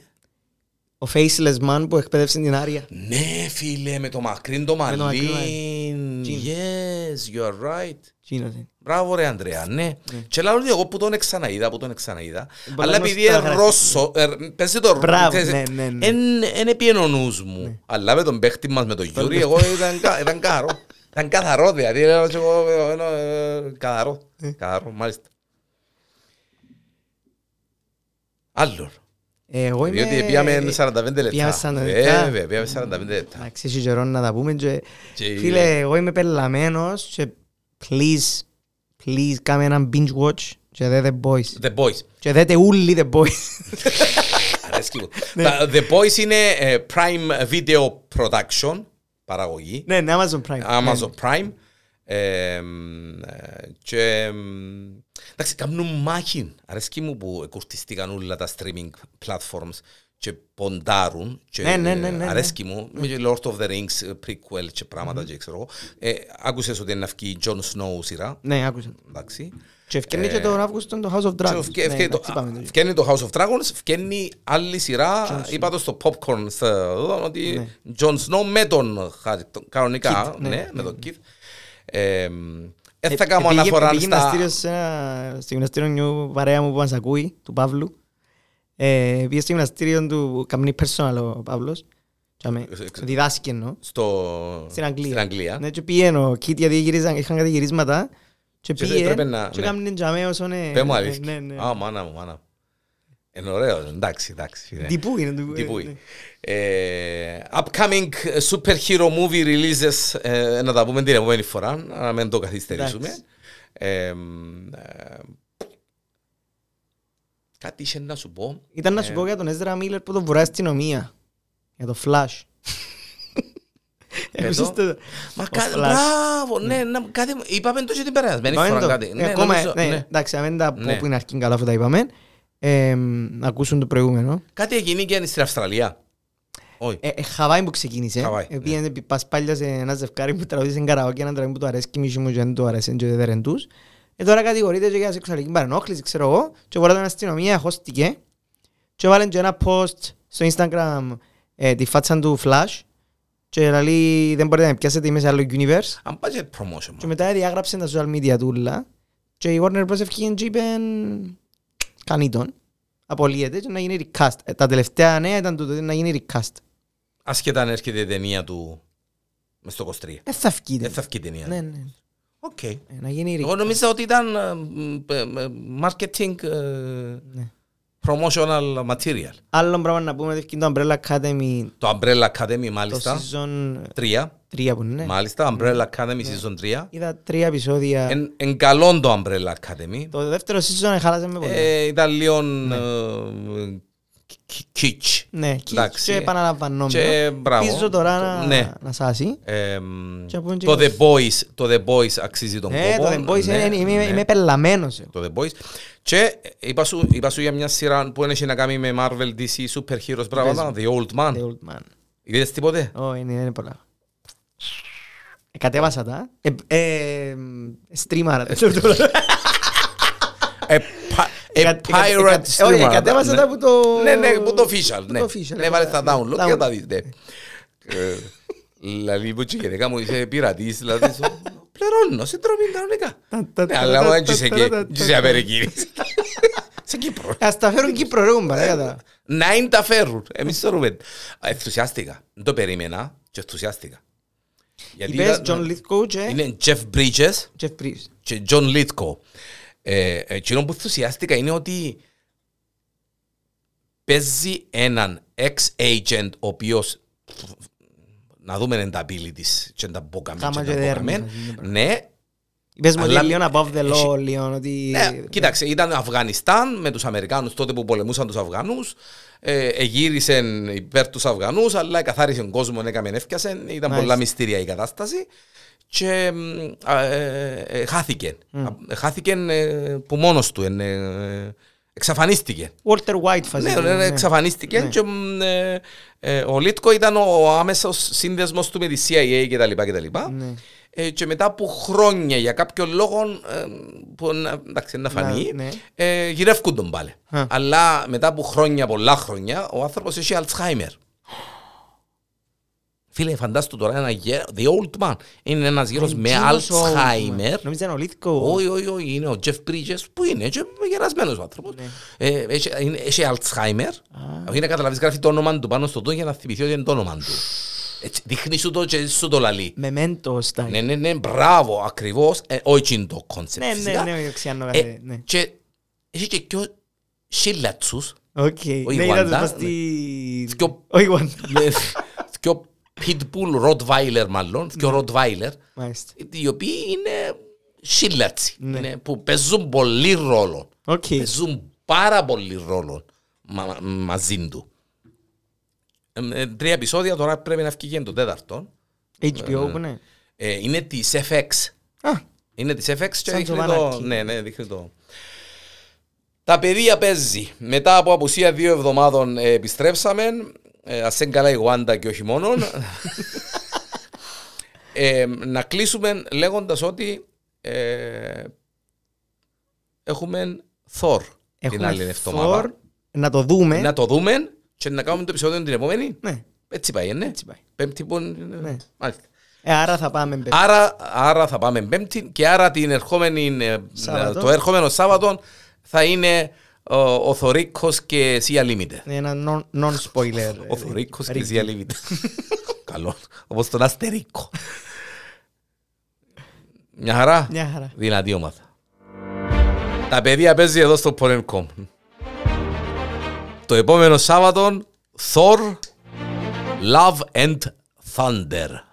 Ο Faceless Man που εκπαίδευσε την Άρια. Ναι, φίλε, με το μακρύν το το μακρύ μαλλί. Yes, you are right. Εκείνος είναι. Μπράβο ρε Ανδρέα, ναι. Και λέω ότι εγώ που τον ξαναείδα, που τον ξαναείδα. Πολλά Αλλά επειδή γνωστά είναι χαρακτηριστικά. Ρώσο, ε, πες το Μπράβο, ξέρεις, ναι, ναι, ναι. εν- εν επίεν ο νους μου. Αλλά με τον παίχτη μας, με τον Γιούρι, εγώ ήταν, κα- ήταν καθαρό. Ήταν καθαρό, δηλαδή. λέω και εγώ, ε, ε, ε, Καθαρό. Καθαρό, μάλιστα. Άλλο. Ε, Εγώ είμαι... Διότι πήγαμε 45 λεπτά. Πήγαμε 45 λεπτά. Βέβαια, πήγαμε 45 λεπτά. Εντάξει, έχει καιρό να τα πούμε και... Και- Φίλε, εγώ είμαι πελαμένος και please, please κάμε έναν binge watch και δέτε Boys. The Boys. Και δέτε όλοι The Boys. Αρέσκει μου. Ναι. Τα- The Boys είναι ε, Prime Video Production, παραγωγή. Ναι, ναι, Amazon Prime. Amazon Prime. Ε, μ, ε, και μ, εντάξει, κάνουν μάχη. Αρέσκει μου που εκουρτιστήκαν όλα τα streaming platforms και ποντάρουν. Και, Ναι, ναι, ναι, ναι, ναι. Αρέσκει μου. Με το Lord of the Rings ε, prequel και πράγματα και ξέρω εγώ. Ε, Άκουσες ότι είναι να βγει Jon Snow σειρά; Ναι, άκουσα. Εντάξει. Και ευκαιρνεί και τον Αύγουστο το House of Και Dragons. ευκαι- Ναι, ευκαι- το- εντάξει, είπαμε το. Βγαίνει το House of Dragons, βγαίνει άλλη σειρά, είπα το στο Popcorn, στο- εδώ, ότι Jon Snow με τον Harry, τον- κανονικά, Kit, ναι, ναι, ναι, με τον Kit. Ε, Ε, Δεν θα κάνω επήγε- αναφορά επήγε στα... γυμναστήριο σε ένα- στο γυμναστήριο νιου παρέα μου που μας ακούει, του Παύλου. Ε, Πήγε στο γυμναστήριο του, καμνή personal ο Παύλος. Τσάμε, Ε, Διδάσκει εννοώ. στο... Στην Αγγλία. Στην Αγγλία. Ναι, και πήγαινε ο Κίτ γιατί γυρίζαν, είχαν κάτι γυρίσματα και Και πήγε έπρεπε να- και ναι. έκαμε τζαμέ όσον... ε, Πες μου ναι, αλήθεια. Ναι, ναι. Α, μάνα μου, μάνα μου. Είναι ωραίο, εντάξει, εντάξει. φίλε. Τι πού είναι, τι Τι που ναι. είναι. Ε, Upcoming superhero movie releases, ε, να τα πούμε την επόμενη φορά, να μην το καθυστερήσουμε. Εντάξει. Ε, μ, ε, Κάτι είχε να σου πω. Ήταν να Ε. σου πω για τον Έζρα Μίλλερ που τον βουράει αστυνομία. Για το Flash. Εδώ. Άκουσες το- Μα ο κα- Flash. μπράβο, ναι, να- κάτι, είπαμε το και την περασμένη Είπαμε φορά το. κάτι. Ε, Ναι, ακόμα, νομίζω, ναι, ναι. εντάξει, αν δεν τα πω Ναι. που είναι αρχήν καλά αφού τα είπαμε, ε, να ακούσουν το προηγούμενο. Κάτι έγινε και στην Αυστραλία. Όχι. Ε, ε, Χαβάη που ξεκίνησε. Χαβάη, Ε, πήγαινε επί πασπάλια σε ένα ζευκάρι που τραγουδίσε καραόκι, έναν τραγούδι που του αρέσει και μισή μου και δεν του αρέσει και δεν τους. Ε, τώρα κατηγορείται και για σεξουαλική παρενόχληση, ξέρω εγώ, και μπορεί να την αστυνομία, χώστηκε και βάλουν και ένα post στο Instagram ε, τη φάτσα του Flash και λέει δεν μπορείτε να με πιάσετε, είμαι σε άλλο universe Αν πάει για promotion. και μετά διάγραψε τα social media του όλα και η Warner Bros. εφκήκεν και είπε κάνει τον, απολύεται και να γίνει recast. Ε, τα τελευταία νέα ήταν το να γίνει recast. Ασχετά αν έρχεται η ταινία του μες στο 23. Δεν θα βγει. Δεν θα βγει η ταινία. Ναι, ναι. Οκ. Ε, Να γίνει Εγώ recast. νομίζω ότι ήταν ε, μ, ε, ε, marketing ε, Ναι. promotional material. Άλλο πράγμα να πούμε ότι εφκήκε το Umbrella Academy Το Umbrella Academy το μάλιστα. season 3. 3 που είναι. Μάλιστα, Umbrella Academy season 3. Είδα τρία επεισόδια. Εν, εν καλόν το Umbrella Academy. Το δεύτερο season χάλασε με πολύ. Ε, ήταν λίγο ε, kitsch. Ναι, και- εντάξει. και επαναλαμβανόμενο. Και μπράβο. Πίζω τώρα να, Ναι. να σάσει. Ε, Και να πούμε και το, για- The Boys, το The Boys αξίζει τον Ε, κόπο. το The Boys Ναι, είναι- είμαι, ναι. είμαι πελαμένος. εγώ. Το The Boys. Και είπα σου, είπα σου για μια σειρά που έχει να κάνει με Marvel, DC, Super Heroes, πράγματα. The Old Man. The Old Man. Είδες τίποτε; Ω, είναι, είναι πολλά. Ε, κατέβασα τα. Ε, ε, στρίμαρα. τα. A, pi- a Εκα- εκα- pirate εκα- streamer. όχι, κατέβασα Ναι. τα από το- Ναι, ναι, που το official. που Ναι, το official, ναι βάλε τα ναι. download Download. και τα δεις. ναι. Ε, Λαλή που και η γυναίκα μου είσαι πειρατής, δηλαδή σου, πληρώνω, σε τρώμη κανονικά. Τα- τα- Ναι, τα- αλλά τα- μου τα- έτσι είσαι τα- και- τα- και σε Αμερική. Σε Κύπρο. Ας τα φέρουν Κύπρο ρε κουμπάρε, κατά. Να είναι τα φέρουν. Εμείς θεωρούμε. Ενθουσιάστηκα. Δεν το περίμενα και ενθουσιάστηκα. Γιατί Είπες ήταν- John Lithgow και Είναι Jeff Bridges Jeff Bridges. και John Lithgow. Ε, εκείνο που ενθουσιάστηκα είναι ότι παίζει έναν ex-agent ο οποίος να δούμε εν τα abilities και τα μπόκαμε Κάμα και και τα δέρμα, μπόκαμε. ας πούμε. Ναι, Είπες μου ότι Αλλά- λίγο above the έχει- law, λίγο ότι... Ναι, κοίταξε, ήταν Αφγανιστάν με τους Αμερικάνους τότε που πολεμούσαν τους Αφγανούς. Ε, εγύρισαν υπέρ τους Αφγανούς, αλλά καθάρισε τον κόσμο, έκαμε έφτιασε. Ήταν Μάλιστα. πολλά μυστήρια η κατάσταση. Και μ, α, ε, ε, χάθηκε. Α, Χάθηκε ε, που μόνος του. ε, ε, εξαφανίστηκε. Walter White φάση. Ναι, ναι, ναι, εξαφανίστηκε Ναι. και μ, ε, ε, ο Λίτκο ήταν ο άμεσος σύνδεσμος του με τη CIA κτλ. Κτλ. Ναι. Ε, και μετά από χρόνια για κάποιο λόγο ε, που να, εντάξει, να φανεί, Ναι, ναι. ε, γυρεύκουν τον πάλι. Α. Αλλά μετά από χρόνια, πολλά χρόνια, ο άνθρωπος έχει Αλτσχάιμερ. Φίλε, φαντάστου τώρα ένα γέρο, the old man, είναι ένας γέρος με Εκείνος ο- Αλτσχάιμερ. Νόμιζα είναι ο Λίθκο; Όχι, όχι, όχι, είναι ο Τζεφ Bridges που είναι και γερασμένος ο άνθρωπος. Ναι. Ε, έχει- είναι- Έχει Αλτσχάιμερ. Όχι να καταλαβείς γράφει το όνομα του πάνω στο τόν για να θυμηθεί ότι είναι το όνομα του. Έτσι, δείχνεις σου το και σου το λαλεί. Memento style. Ναι, ναι, ναι, μπράβο, ακριβώς. Ε, όχι είναι το κόνσεπτ Ναι, ναι, φυσικά. ναι, όχι, ξιάνω Ε, κάτι, ναι. Και έχει και πιο σίλατσους, Οκ. ο Ναι, είδα Ιουάντα, το πως στη- Πιο- Ο Ιουάντα. με- πιο pitbull rottweiler μάλλον, πιο Ναι. rottweiler, Μάλιστα. οι οποίοι είναι σίλατσι, Ναι. είναι, που παίζουν πολύ ρόλο. Οκ. Παίζουν πάρα πολύ ρόλο μα- μα- μαζί του. Ε, ε, Τρία επεισόδια τώρα πρέπει να βγει και το τέταρτο. HBO που είναι. Ε, Είναι της FX. Α, Είναι της FX και Σαν δείχνει το το... μανάκι. Ναι, ναι, δείχνει το... Τα παιδεία παίζει. Μετά από απουσία δύο εβδομάδων ε, επιστρέψαμε. Ε, ας είναι καλά η Γουάντα και όχι μόνο. ε, να κλείσουμε λέγοντας ότι ε, έχουμε Thor την άλλη έχουμε εβδομάδα. Thor. Να το δούμε. Να το δούμε και να κάνουμε το επεισόδιο την επόμενη. Ναι. Έτσι πάει, ναι. Έτσι πάει. Πέμπτη που... Ναι. Μάλιστα. Ε, Άρα θα πάμε πέρα. Άρα, άρα θα πάμε Πέμπτη και άρα την ερχόμενη, ε, Σάββατο. το ερχόμενο Σάββατο θα είναι ο, ο Θωρίκος και Σία Limited. Ένα non- non-spoiler. Ο Θωρίκος και review. Σία Limited. Καλό. Όπως τον Αστερίκο. Μια χαρά. Μια χαρά. Δυνατή ομάδα. Τα παιδιά παίζει εδώ στο Porencom. Το επόμενο Σάββατο Thor Love and Thunder.